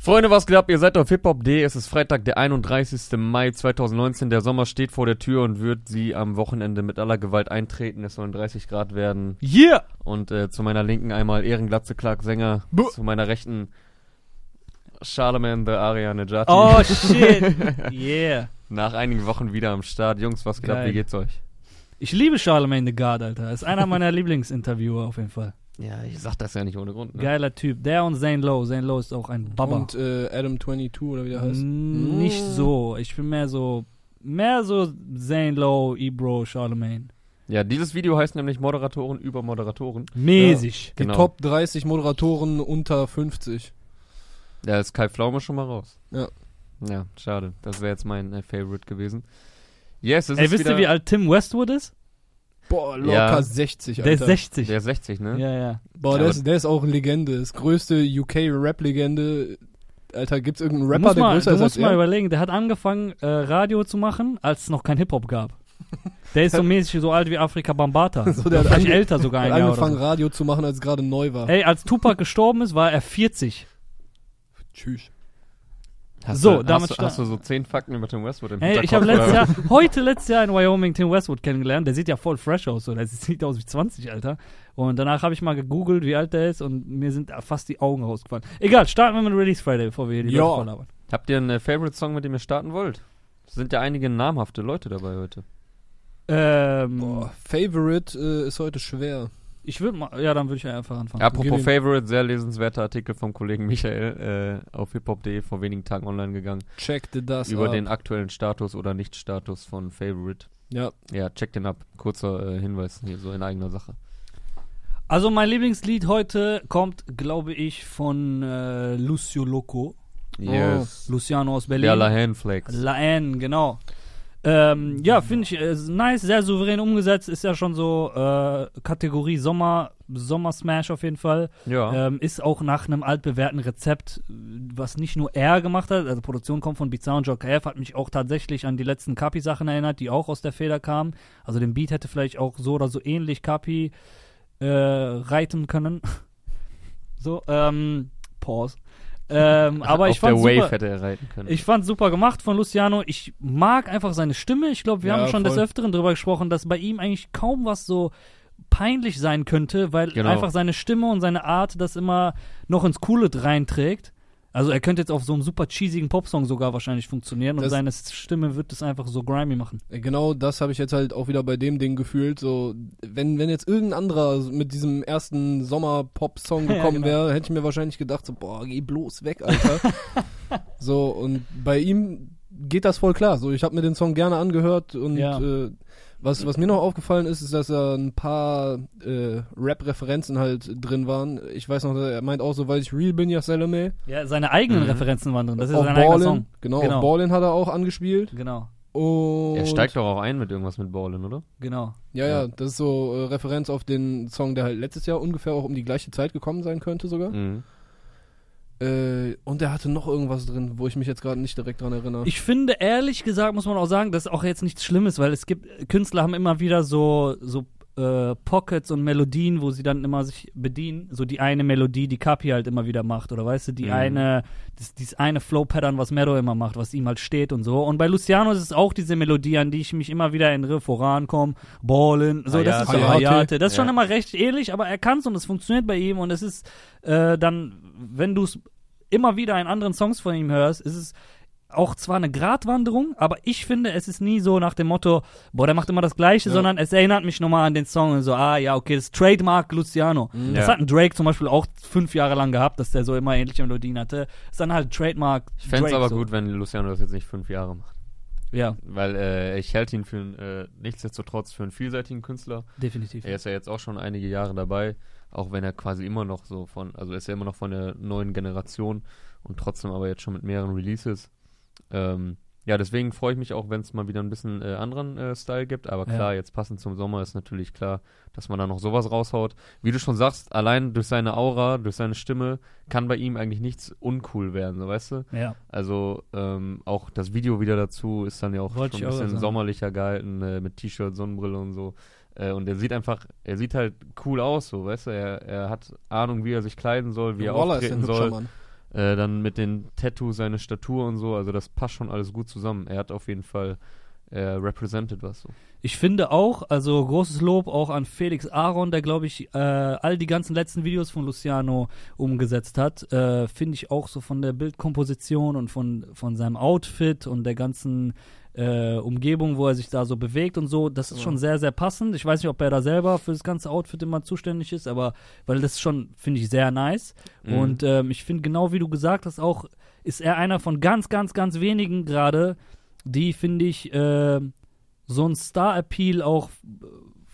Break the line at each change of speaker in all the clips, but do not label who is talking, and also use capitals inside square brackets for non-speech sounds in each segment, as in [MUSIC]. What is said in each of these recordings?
Freunde, was geht ab? Ihr seid auf hiphop.de. Es ist Freitag, der 31. Mai 2019. Der Sommer steht vor der Tür und wird sie am Wochenende mit aller Gewalt eintreten. Es sollen 30 Grad werden.
Yeah!
Und äh, zu meiner Linken einmal Ehrenglatze Clark Sänger.
Buh.
Zu meiner Rechten Charlemagne the Ariane Jati.
Oh [LAUGHS] shit! [LAUGHS] Yeah!
Nach einigen Wochen wieder am Start. Jungs, was geht ab? Wie geht's euch?
Ich liebe Charlemagne the God, Alter. Ist einer meiner Lieblingsinterviewer auf jeden Fall.
Ja, ich sag das ja nicht ohne Grund. Ne?
Geiler Typ. Der und Zane Lowe. Zane Lowe ist auch ein Baba.
Und äh, Adam 22 oder wie der heißt.
Mm, Nicht so. Ich bin mehr so. Mehr so Zane Lowe, Ebro, Charlemagne.
Ja, dieses Video heißt nämlich Moderatoren über Moderatoren.
Mäßig.
Die
Genau.
Top 30 Moderatoren unter 50.
Da ist Kai Pflaume schon mal raus.
Ja.
Ja, schade. Das wäre jetzt mein äh, Favorite gewesen. Yes, es
Ey,
ist
wisst
wieder,
ihr, wie alt Tim Westwood ist?
Boah, locker
Ja.
60,
Der
Alter.
ist 60.
Der ist 60, ne?
Ja, ja.
Boah, der ist, der ist auch eine Legende. Das größte UK-Rap-Legende. Alter, gibt's irgendeinen
Du
Rapper, der
mal,
größer
du
ist als
musst mal
er?
überlegen, der hat angefangen, äh, Radio zu machen, als es noch kein Hip-Hop gab. [LAUGHS] Der ist so mäßig so alt wie Afrika Bambata. [LAUGHS]
So, der hat
Vielleicht
ange-
älter sogar ein
Hat
Jahr
angefangen,
oder
Radio zu machen, als es gerade neu war.
so. Ey, als Tupac gestorben ist, war er 40.
Tschüss.
Hast
So,
du,
damit
hast, du, hast du so 10 Fakten über Tim Westwood im
Ey, ich habe letztes? Jahr, heute letztes Jahr in Wyoming Tim Westwood kennengelernt. Der sieht ja voll fresh aus, so. Der sieht aus wie 20, Alter. Und danach habe ich mal gegoogelt, wie alt der ist, und mir sind fast die Augen rausgefallen. Egal, starten wir mit Release Friday, bevor wir hier die
Ja.
Leute volllabern.
Habt ihr einen äh, Favorite-Song, mit dem ihr starten wollt? Es sind ja einige namhafte Leute dabei heute.
Ähm,
Boah, Favorite äh, ist heute schwer.
Ich würde mal, ja, dann würde ich einfach anfangen.
Apropos. Favorite, sehr lesenswerter Artikel vom Kollegen Michael äh, auf hiphop.de vor wenigen Tagen online gegangen.
Checkte das
über
ab.
den aktuellen Status oder Nicht-Status von Favorite.
Ja,
Ja, check den ab. Kurzer äh, Hinweis hier so in eigener Sache.
Also mein Lieblingslied heute kommt, glaube ich, von äh, Lucio Loco.
Yes.
Luciano aus Berlin.
Ja, La Handflex.
La N, genau. Ähm, ja, finde ich äh, nice, sehr souverän umgesetzt. Ist ja schon so äh, Kategorie Sommer, Sommer-Smash auf jeden Fall.
Ja.
Ähm, ist auch nach einem altbewährten Rezept, was nicht nur er gemacht hat, also Produktion kommt von Bizarre und KF, hat mich auch tatsächlich an die letzten Kapi-Sachen erinnert, die auch aus der Feder kamen. Also den Beat hätte vielleicht auch so oder so ähnlich Kapi äh, reiten können. [LAUGHS] so, ähm, Pause. Ähm, [LAUGHS] aber
Auf
ich fand
der Wave
super,
hätte er reiten können.
ich fand super gemacht von Luciano. Ich mag einfach seine Stimme. Ich glaube, wir
Ja,
haben schon des
voll.
Öfteren drüber gesprochen, dass bei ihm eigentlich kaum was so peinlich sein könnte, weil
Genau.
einfach seine Stimme und seine Art das immer noch ins Coole reinträgt. Also er könnte jetzt auf so einem super cheesigen Popsong sogar wahrscheinlich funktionieren und
Das-
seine Stimme wird es einfach so grimy machen.
Äh, Genau das habe ich jetzt halt auch wieder bei dem Ding gefühlt. So, wenn, wenn jetzt irgendein anderer mit diesem ersten Sommer-Pop-Song [LAUGHS]
Ja,
gekommen
genau.
wäre, hätte ich mir wahrscheinlich gedacht, so, boah, geh bloß weg, Alter. [LAUGHS] so, und bei ihm geht das voll klar. So, ich habe mir den Song gerne angehört und
Ja.
äh, was, was mir noch aufgefallen ist, ist, dass da ein paar äh, Rap-Referenzen halt drin waren. Ich weiß noch, er meint auch so, weil ich real bin, ja Salome.
Ja, seine eigenen
Mhm.
Referenzen waren drin. Das ist
auf
sein eigener
Ballin,
Song.
genau,
Genau.
auf Ballin hat er auch angespielt.
Genau,
Und
er steigt doch auch ein mit irgendwas mit Ballin, oder?
genau.
Ja, ja,
Ja.
das ist so äh, Referenz auf den Song, der halt letztes Jahr ungefähr auch um die gleiche Zeit gekommen sein könnte sogar.
Mhm.
Äh, und der hatte noch irgendwas drin, wo ich mich jetzt gerade nicht direkt dran erinnere.
Ich finde, ehrlich gesagt, muss man auch sagen, dass auch jetzt nichts Schlimmes, weil es gibt, Künstler haben immer wieder so, so äh, Pockets und Melodien, wo sie dann immer sich bedienen. So die eine Melodie, die Kapi halt immer wieder macht, oder weißt du, die
Mhm.
eine, das, dieses eine Flow-Pattern, was Mero immer macht, was ihm halt steht und so. Und bei Luciano ist es auch diese Melodie, an die ich mich immer wieder erinnere, vorankommen, ballen, so, das ist so
Hayate.
Hayate. Das ist schon
Ja.
immer recht ähnlich, aber er kann es und es funktioniert bei ihm und es ist äh, dann, wenn du es immer wieder in anderen Songs von ihm hörst, ist es auch zwar eine Gratwanderung, aber ich finde, es ist nie so nach dem Motto, boah, der macht immer das Gleiche,
Ja.
sondern es erinnert mich nochmal an den Song und so, ah, ja, okay, das ist Trademark Luciano.
Mhm.
Das
Ja.
hat ein Drake zum Beispiel auch fünf Jahre lang gehabt, dass der so immer ähnliche Melodien hatte. ist dann halt Trademark
Ich fände es aber
so.
gut, wenn Luciano das jetzt nicht fünf Jahre macht.
Ja,
Weil äh, ich halte ihn für einen, äh, nichtsdestotrotz für einen vielseitigen Künstler.
definitiv.
Er ist ja jetzt auch schon einige Jahre dabei, auch wenn er quasi immer noch so von, also ist er immer noch von der neuen Generation und trotzdem aber jetzt schon mit mehreren Releases. Ähm, ja, deswegen freue ich mich auch, wenn es mal wieder ein bisschen äh, anderen äh, Style gibt. Aber
Ja.
klar, jetzt passend zum Sommer ist natürlich klar, dass man da noch sowas raushaut. Wie du schon sagst, allein durch seine Aura, durch seine Stimme, kann bei ihm eigentlich nichts uncool werden, so weißt du?
Ja.
Also ähm, auch das Video wieder dazu ist dann ja auch
Wollte
schon ein bisschen sommerlicher gehalten, äh, mit T-Shirt, Sonnenbrille und so. Äh, und er sieht einfach, er sieht halt cool aus, so, weißt du, er, er hat Ahnung, wie er sich kleiden soll, wie er
Waller
auftreten soll.
Mann.
Äh, dann mit den Tattoos, seine Statur und so, also das passt schon alles gut zusammen. Er hat auf jeden Fall äh, represented was so.
Ich finde auch, also großes Lob auch an Felix Aaron, der glaube ich äh, all die ganzen letzten Videos von Luciano umgesetzt hat. Äh, finde ich auch so von der Bildkomposition und von, von seinem Outfit und der ganzen äh, Umgebung, wo er sich da so bewegt und so, das ist
Ja.
schon sehr, sehr passend. Ich weiß nicht, ob er da selber für das ganze Outfit immer zuständig ist, aber weil das ist schon, finde ich, sehr nice.
Mhm.
Und ähm, ich finde, genau wie du gesagt hast, auch ist er einer von ganz, ganz, ganz wenigen gerade, die, finde ich, äh, so ein Star-Appeal auch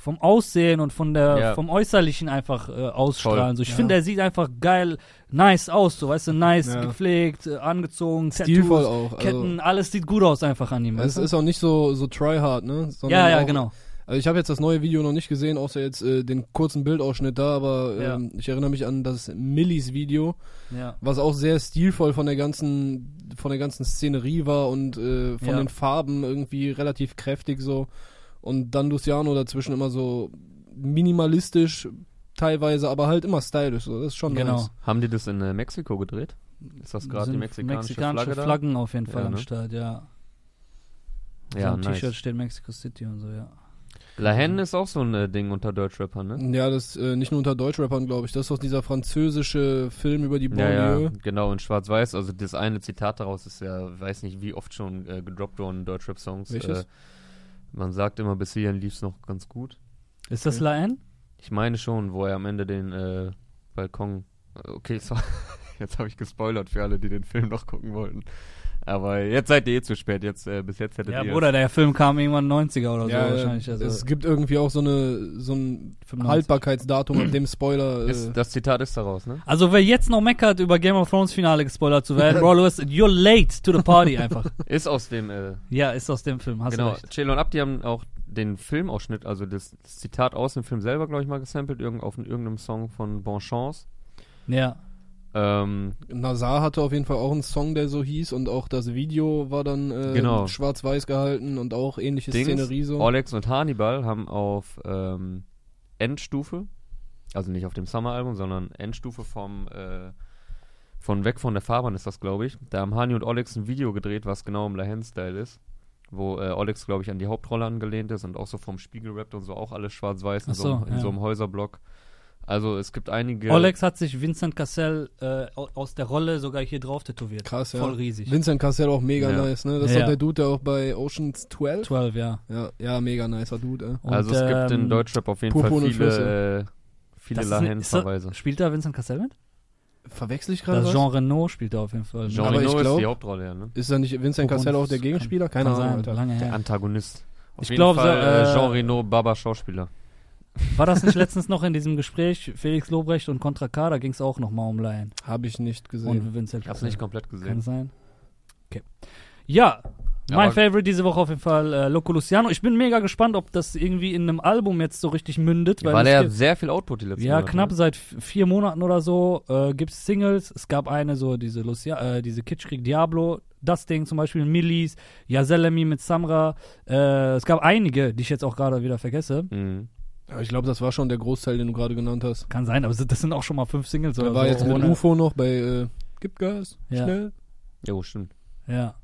vom Aussehen und von der,
Ja.
vom Äußerlichen einfach äh, ausstrahlen. So, ich
Ja.
finde, er sieht einfach geil, nice aus, so, weißt du, nice,
Ja.
gepflegt, äh, angezogen,
Stilvoll
Tattoos,
auch. Also,
Ketten, alles sieht gut aus einfach an ihm.
es
weißt du?
ist auch nicht so, so tryhard, ne? Sondern
ja, ja,
auch,
genau.
Also ich habe jetzt das neue Video noch nicht gesehen, außer jetzt äh, den kurzen Bildausschnitt da, aber
Ja.
ähm, ich erinnere mich an das Millis Video,
Ja.
was auch sehr stilvoll von der ganzen, von der ganzen Szenerie war und äh, von
Ja.
den Farben irgendwie relativ kräftig so. Und dann Luciano dazwischen immer so minimalistisch teilweise, aber halt immer stylisch. So. Das ist schon
Genau.
nice.
Haben die das in äh, Mexiko gedreht? Ist das gerade die
Sind
mexikanische,
mexikanische
Flagge da?
Flaggen auf jeden Fall
Ja,
am
ne?
Start, ja.
Ja,
so ein
nice.
T-Shirt steht Mexico City und so, ja.
La Haine ist auch so ein äh, Ding unter Deutschrappern, ne?
Ja, das äh, nicht nur unter Deutschrappern, glaube ich. Das ist doch dieser französische Film über die
Ja,
Banlieue.
ja, genau, in Schwarz-Weiß. Also das eine Zitat daraus ist ja, weiß nicht, wie oft schon äh, gedroppt worden in Deutschrap-Songs.
Welches?
Äh, man sagt immer, bis hierhin lief's noch ganz gut.
Ist das
Okay.
La N?
Ich meine schon, wo er am Ende den äh, Balkon. Okay, [LAUGHS] so, jetzt habe ich gespoilert für alle, die den Film noch gucken wollten. Aber jetzt seid ihr eh zu spät. Jetzt äh, bis jetzt hättet
Ja,
ihr.
Bruder, der Film kam irgendwann 90er oder
Ja,
so wahrscheinlich. Also
es gibt irgendwie auch so eine so ein
95.
Haltbarkeitsdatum, ab dem Spoiler. Äh,
ist, das Zitat ist daraus, ne?
Also wer jetzt noch meckert, über Game of Thrones Finale gespoilert zu werden, Bro, bist, you're late to the party [LAUGHS] einfach.
Ist aus dem. Äh,
ja, ist aus dem Film, hast
genau.
du recht.
Chelo und Abdi haben auch den Filmausschnitt, also das, das Zitat aus dem Film selber, glaube ich, mal gesampelt, irgend, auf irgendeinem Song von Bonchance.
Ja.
Ähm,
Nazar hatte auf jeden Fall auch einen Song, der so hieß und auch das Video war dann äh,
Genau.
schwarz-weiß gehalten und auch ähnliche
Dings,
Szenerie so.
Olex und Hannibal haben auf ähm, Endstufe, also nicht auf dem Summer-Album, sondern Endstufe vom äh, von Weg von der Fahrbahn ist das, glaube ich. Da haben Hani und Olex ein Video gedreht, was genau im Lahen-Style ist. Wo äh, Olex, glaube ich, an die Hauptrolle angelehnt ist und auch so vom Spiegel rappt und so auch alles schwarz-weiß in, so, in
ja.
so einem Häuserblock. Also es gibt einige.
Olex hat sich Vincent Cassell äh, au- aus der Rolle sogar hier drauf tätowiert.
Krass, ja.
Voll riesig.
Vincent Cassell auch mega
Ja.
nice, ne? Das ist
Ja.
doch der Dude, der auch bei Oceans 12.
12, ja.
Ja, ja, mega nicer Dude, ey.
Und,
also es gibt in
ähm,
Deutschrap auf jeden Fall viele, äh, viele
ist ist
Lahen-Verweise.
Spielt da Vincent Cassell mit?
Verwechsel ich gerade
Das? Jean Renault spielt da auf jeden Fall.
Jean
Aber
Reno ist die Hauptrolle, ja, ne?
Ist da nicht Vincent Cassell auch der. Gegenspieler? Keine
Kann
Ahnung,
sein,
Alter.
lange
Der
her.
Antagonist. Auf
Ich
jeden
glaub,
Fall,
so,
äh,
äh,
Jean Reno, Baba Schauspieler.
War das nicht letztens noch in diesem Gespräch Felix Lobrecht und Contra K? Da ging es auch nochmal um Lion
Habe ich nicht gesehen.
und Vincent
Ich hab's
Cassell.
nicht komplett
Kann
gesehen.
sein. Okay. Ja,
Ja,
mein Favorite diese Woche auf jeden Fall äh, Loco Luciano. Ich bin mega gespannt, ob das irgendwie in einem Album jetzt so richtig mündet.
Ja,
weil
weil
es
er
gibt-
sehr viel Output die letzten
ja,
Monate,
knapp
ne?
seit vier Monaten oder so äh, gibt es Singles. Es gab eine so, diese Lucia äh, diese Kitschkrieg Diablo, das Ding zum Beispiel, Millis, Yazelemi mit Samra. Äh, es gab einige, die ich jetzt auch gerade wieder vergesse.
Mhm.
Ja, ich glaube, das war schon der Großteil, den du gerade genannt hast.
Kann sein, aber das sind auch schon mal fünf Singles oder
Er war
so.
jetzt mit
ohne-
UFO noch bei äh, Gib Gas,
Ja.
schnell.
Jo, stimmt.
Ja.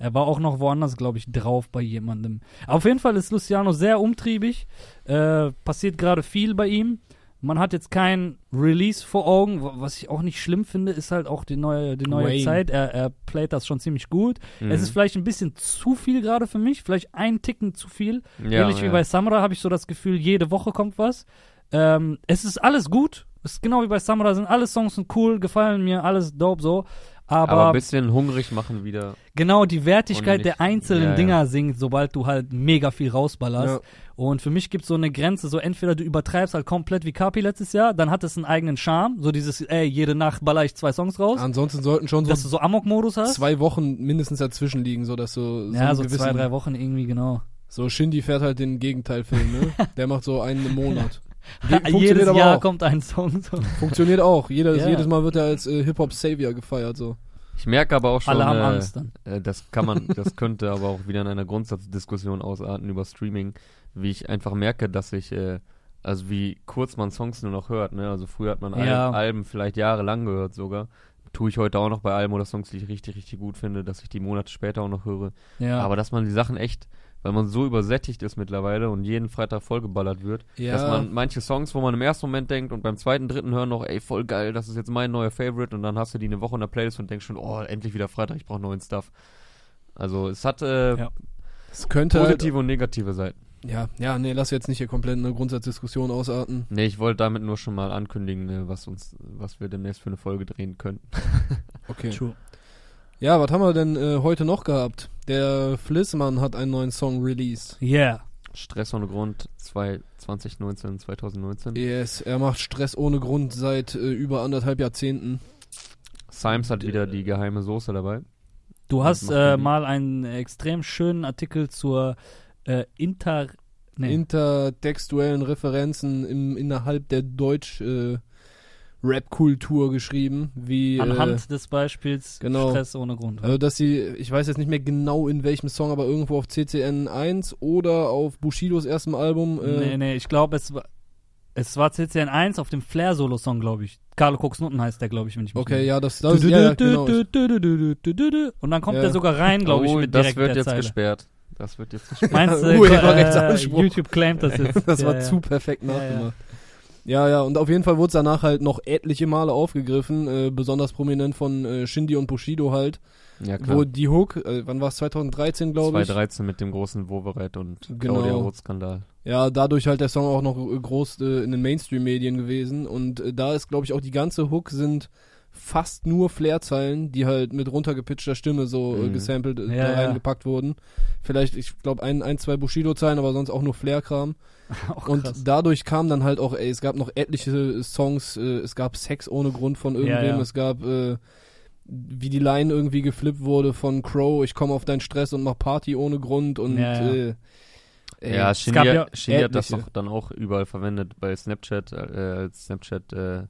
Er war auch noch woanders, glaube ich, drauf bei jemandem. Auf jeden Fall ist Luciano sehr umtriebig. Äh, passiert gerade viel bei ihm. Man hat jetzt kein Release vor Augen. Was ich auch nicht schlimm finde, ist halt auch die neue, die neue
Wayne.
Zeit. Er, er playt das schon ziemlich gut.
Mhm.
Es ist vielleicht ein bisschen zu viel gerade für mich. Vielleicht ein Ticken zu viel.
ja,
Ähnlich wie
ja.
bei Samra habe ich so das Gefühl, jede Woche kommt was. Ähm, es ist alles gut. Es ist genau wie bei Samra, sind alle Songs sind cool, gefallen mir, alles dope so. Aber,
Aber ein bisschen hungrig machen wieder.
genau die Wertigkeit der einzelnen
ja, ja.
Dinger sinkt, sobald du halt mega viel rausballerst.
Ja.
Und für mich gibt es so eine Grenze, so entweder du übertreibst halt komplett wie Kapi letztes Jahr, dann hat es einen eigenen Charme, so dieses, ey, jede Nacht baller ich zwei Songs raus,
Ansonsten sollten schon so
dass du so Amok-Modus hast.
zwei Wochen mindestens dazwischen liegen, so dass du
ja,
einen
so zwei, drei Wochen irgendwie, genau.
So Shindy fährt halt den Gegenteilfilm, ne? [LAUGHS] Der macht so einen im Monat. [LAUGHS]
Jedes
Funktioniert aber
Jahr
auch.
kommt ein Song. So.
Funktioniert auch. Jedes,
Ja.
jedes Mal wird er als äh, Hip-Hop-Savior gefeiert, so.
Ich merke aber auch schon,
Alle haben
äh,
Angst dann.
äh, das kann man, das könnte aber auch wieder in einer Grundsatzdiskussion ausarten über Streaming, wie ich einfach merke, dass ich, äh, also wie kurz man Songs nur noch hört, ne? Also früher hat man Al
Ja.
Alben vielleicht jahrelang gehört sogar. tue ich heute auch noch bei Alben oder Songs, die ich richtig, richtig gut finde, dass ich die Monate später auch noch höre.
Ja.
Aber dass man die Sachen echt, weil man so übersättigt ist mittlerweile und jeden Freitag vollgeballert wird,
Ja.
dass man manche Songs, wo man im ersten Moment denkt und beim zweiten, dritten hören noch, ey, voll geil, das ist jetzt mein neuer Favorite und dann hast du die eine Woche in der Playlist und denkst schon, oh, endlich wieder Freitag, ich brauche neuen Stuff. Also es hat äh,
Ja.
Es könnte halt,
positive und negative Seiten.
ja, ja, nee, lass jetzt nicht hier komplett eine Grundsatzdiskussion ausarten.
Nee, ich wollte damit nur schon mal ankündigen, äh, was uns, was wir demnächst für eine Folge drehen können. [LAUGHS]
Okay.
True.
Ja, was haben wir denn äh, heute noch gehabt? Der Flissmann hat einen neuen Song released.
Yeah.
Stress ohne Grund 2, 2019, 2019.
Yes, er macht Stress ohne Grund seit äh, über anderthalb Jahrzehnten.
Symes hat wieder die geheime Soße dabei.
Du hast äh, mal einen extrem schönen Artikel zur äh, Inter. Nee.
intertextuellen Referenzen im, innerhalb der Deutsch äh, Rap-Kultur geschrieben, wie
anhand
äh,
des Beispiels
genau.
Stress ohne Grund.
also dass sie, ich weiß jetzt nicht mehr genau in welchem Song, aber irgendwo auf CCN 1 oder auf Bushidos erstem Album. Äh,
nee, nee, ich glaube, es war. Es war CCN 1 auf dem Flair-Solo-Song, glaube ich. Carlo Cox Nutten heißt der, glaube ich, wenn ich mich
Okay,
nicht
ja, das, das ja, ja, genau.
Und dann kommt
Ja.
der sogar rein, glaube ich,
oh,
mit
das
direkt
wird
der
jetzt
Zeile.
gesperrt. Das wird jetzt [LAUGHS] gesperrt.
Meinst du, [LAUGHS]
Urheberrechtsanspruch.
äh, YouTube claimt das jetzt? [LAUGHS]
Das
Ja,
war
ja.
zu perfekt
Ja, ja.
nachgemacht. Ja, ja, und auf jeden Fall wurde es danach halt noch etliche Male aufgegriffen, äh, besonders prominent von äh, Shindy und Bushido halt,
ja,
wo
klar.
die Hook, äh, wann war es, 2013 glaube ich,
2013 mit dem großen Woveret und
Genau.
Claudia Roth-Skandal.
ja, dadurch halt der Song auch noch äh, groß äh, in den Mainstream-Medien gewesen und äh, da ist glaube ich auch die ganze Hook sind fast nur Flair-Zeilen, die halt mit runtergepitchter Stimme so äh,
Mhm.
gesampelt äh,
Ja,
da
ja.
reingepackt wurden. Vielleicht, ich glaube, ein, ein, zwei Bushido-Zeilen, aber sonst auch nur Flair-Kram. [LAUGHS] Und
krass.
dadurch kam dann halt auch, ey, es gab noch etliche Songs, äh, es gab Sex ohne Grund von irgendwem,
Ja, ja.
es gab, äh, wie die Line irgendwie geflippt wurde von Crow, ich komme auf deinen Stress und mach Party ohne Grund und
Ja, ja.
Äh, ey,
ja,
gab
Shindy,
ja
Shindy hat das doch dann auch überall verwendet bei Snapchat. Äh, als Snapchat äh,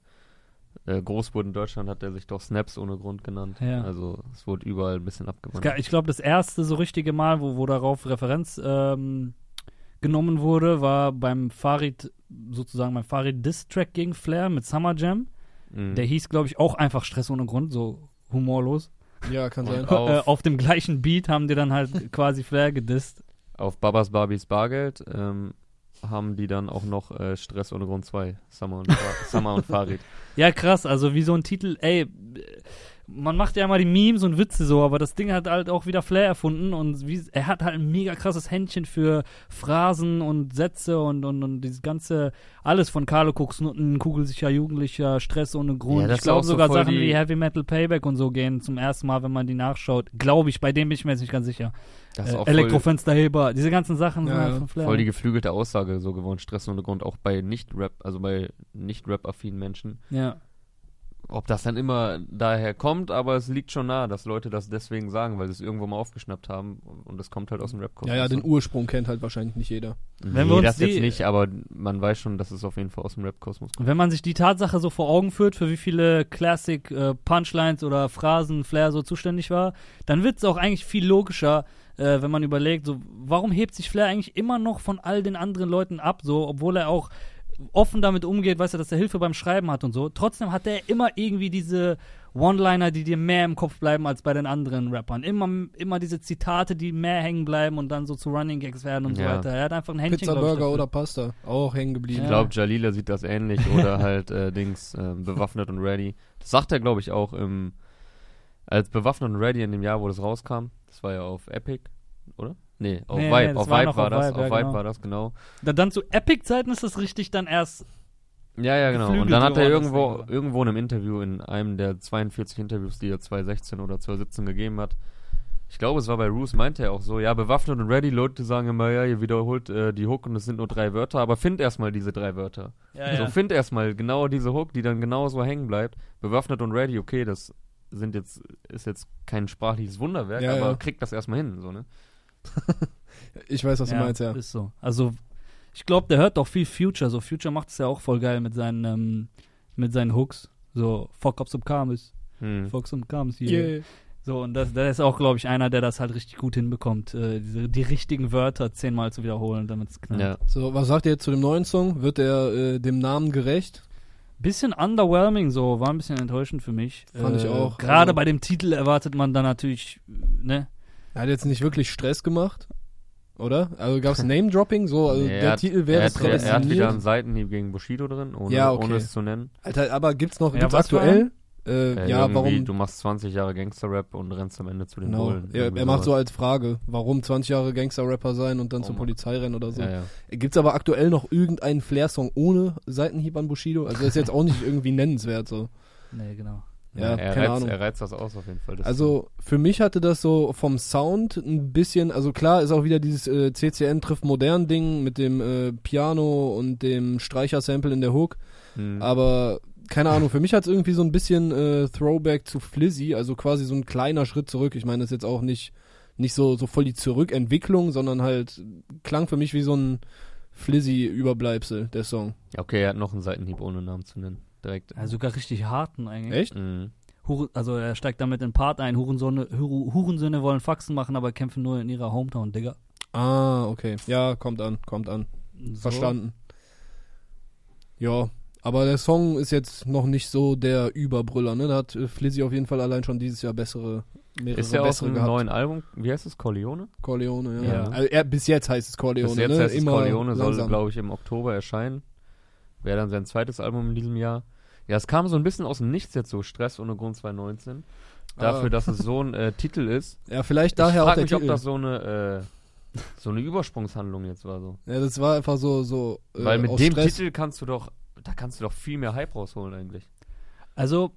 äh, groß wurde in Deutschland, hat er sich doch Snaps ohne Grund genannt.
Ja.
Also es wurde überall ein bisschen abgewandelt.
ga- Ich glaube, das erste so richtige Mal, wo, wo darauf Referenz ähm, genommen wurde, war beim Farid, sozusagen beim Farid Diss-Track gegen Flair mit Summer Jam.
Mhm.
Der hieß, glaube ich, auch einfach Stress ohne Grund, so humorlos.
ja, kann sein.
Auf-
Äh, auf dem gleichen Beat haben die dann halt quasi Flair gedisst.
Auf Babas Barbies Bargeld ähm, haben die dann auch noch äh, Stress ohne Grund 2, Summer und, Summer und Farid. [LAUGHS]
Ja, krass, also wie so ein Titel, ey, man macht ja immer die Memes und Witze so, aber das Ding hat halt auch wieder Flair erfunden und wie, er hat halt ein mega krasses Händchen für Phrasen und Sätze und, und, und dieses ganze, alles von Carlo Koksnutten, kugelsicher Jugendlicher, Stress ohne Grund.
Ja, das
ich
ist auch
glaube
so
sogar
voll
Sachen wie Heavy Metal Payback und so gehen zum ersten Mal, wenn man die nachschaut. Glaube ich, bei dem bin ich mir jetzt nicht ganz sicher.
Das ist
Äh, Elektrofensterheber, diese ganzen Sachen
Ja,
sind halt von Flair.
voll die geflügelte Aussage so geworden, Stress ohne Grund, auch bei Nicht-Rap, also bei Nicht-Rap-affinen Menschen.
ja.
Ob das dann immer daher kommt, aber es liegt schon nahe, dass Leute das deswegen sagen, weil sie es irgendwo mal aufgeschnappt haben und es kommt halt aus dem rap
Ja, ja, den Ursprung kennt halt wahrscheinlich nicht jeder.
Wenn
nee,
wir uns
das jetzt
die-
nicht, aber man weiß schon, dass es auf jeden Fall aus dem Rap-Kosmos kommt.
Wenn man sich die Tatsache so vor Augen führt, für wie viele Classic äh, Punchlines oder Phrasen Flair so zuständig war, dann wird es auch eigentlich viel logischer, äh, wenn man überlegt, so, warum hebt sich Flair eigentlich immer noch von all den anderen Leuten ab, so, obwohl er auch offen damit umgeht, weißt du, dass er Hilfe beim Schreiben hat und so. Trotzdem hat er immer irgendwie diese One-Liner, die dir mehr im Kopf bleiben als bei den anderen Rappern. Immer, immer diese Zitate, die mehr hängen bleiben und dann so zu Running Gags werden und so
Ja.
weiter. Er hat einfach ein Händchen,
Pizza, Burger
dafür.
oder Pasta, auch hängen geblieben.
Ich
Ja.
glaube, Jalila sieht das ähnlich [LAUGHS] oder halt äh, Dings äh, bewaffnet und ready. Das sagt er, glaube ich, auch im als bewaffnet und ready in dem Jahr, wo das rauskam. Das war ja auf Epic, oder? Nee, auf
Nee, nee,
Vibe.
das
auf
war
Vibe war
auf
das. Auf
ja,
Vibe
genau.
war das, genau.
Da- Dann zu Epic-Zeiten ist das richtig dann erst
Ja, ja, genau. Und dann hat er irgendwo, irgendwo in einem Interview, in einem der 42 Interviews, die er 2016 oder 2017 gegeben hat, ich glaube, es war bei Roos, meinte er auch so, ja, bewaffnet und ready, Leute sagen immer, ja, ihr wiederholt äh, die Hook und es sind nur drei Wörter, aber find erstmal diese drei Wörter.
Ja,
So, find erstmal genau diese Hook, die dann genauso hängen bleibt. Bewaffnet und ready, okay, das sind jetzt, ist jetzt kein sprachliches Wunderwerk,
Ja,
aber
ja.
kriegt das erstmal hin, so, ne? [LAUGHS]
Ich weiß, was du meinst, ja.
Ist so. Also, ich glaube, der hört doch viel Future. So, Future macht es ja auch voll geil mit seinen, ähm, mit seinen Hooks. So, fuck up some Kamis.
Hm.
Fuck some Kamis hier.
Yeah.
So, und das, der ist auch, glaube ich, einer, der das halt richtig gut hinbekommt, äh, diese, die richtigen Wörter zehnmal zu wiederholen, damit es knallt.
Ja.
So, was sagt ihr jetzt zu dem neuen Song? Wird der äh, dem Namen gerecht?
bisschen underwhelming so, war ein bisschen enttäuschend für mich.
Fand ich auch.
Gerade
Also-
bei dem Titel erwartet man dann natürlich, ne?
Er hat jetzt nicht wirklich Stress gemacht, oder? Also gab es [LAUGHS] Name-Dropping, so, also
Nee,
der
er hat,
Titel
er,
wäre
hat, er, er hat wieder einen Seitenhieb gegen Bushido drin, ohne,
Ja, okay.
ohne es zu nennen.
Alter, aber gibt's noch,
Ja,
gibt's aktuell? Äh,
Äh,
ja, warum?
Du machst 20 Jahre Gangster-Rap und rennst am Ende zu den
Genau.
Bullen.
Er,
Irgendwie
er macht so als Frage, warum 20 Jahre Gangster-Rapper sein und dann
Oh
zur. Polizei rennen oder so.
Ja, ja.
Gibt's aber aktuell noch irgendeinen Flair-Song ohne Seitenhieb an Bushido? Also das ist jetzt auch nicht [LAUGHS] irgendwie nennenswert so.
Nee, genau.
Ja,
er,
keine
reizt,
Ahnung.
er reizt das aus auf jeden Fall.
Also für mich hatte das so vom Sound ein bisschen, also klar ist auch wieder dieses äh, CCN trifft modern Ding mit dem äh, Piano und dem Streicher-Sample in der Hook,
Hm.
aber keine Ahnung, für mich hat es irgendwie so ein bisschen äh, Throwback zu Flizzy, also quasi so ein kleiner Schritt zurück. Ich meine, das ist jetzt auch nicht, nicht so, so voll die Zurückentwicklung, sondern halt klang für mich wie so ein Flizzy-Überbleibsel, der Song.
Okay, er hat noch einen Seitenhieb ohne Namen zu nennen. Direkt.
Also sogar richtig harten eigentlich.
Echt?
Mhm.
Hure, also er steigt damit in Part ein, Hurensöhne, Hure, Hurensöhne wollen Faxen machen, aber kämpfen nur in ihrer Hometown, Digga.
Ah, okay. Ja, kommt an, kommt an.
So.
Verstanden. Ja, aber der Song ist jetzt noch nicht so der Überbrüller, ne? Da hat äh, Flizzy auf jeden Fall allein schon dieses Jahr bessere, mehrere
Ist ja aus
gehabt.
neuen Album, wie heißt es, Corleone?
Corleone, ja.
Ja.
Also er, bis jetzt heißt es Corleone,
Bis jetzt
ne?
heißt es
Immer
Corleone, soll, glaube ich, im Oktober erscheinen. Wäre dann sein zweites Album in diesem Jahr. Ja, es kam so ein bisschen aus dem Nichts jetzt so, Stress ohne Grund 2019. Dafür,
Ah.
dass es so ein äh, Titel ist. [LAUGHS]
Ja, vielleicht
ich
daher auch
frage
der
mich, ob
Titel.
das so eine, äh, so eine Übersprungshandlung jetzt war so.
ja, das war einfach so, so äh,
Weil mit
aus
dem
Stress.
Titel kannst du doch, da kannst du doch viel mehr Hype rausholen eigentlich.
Also,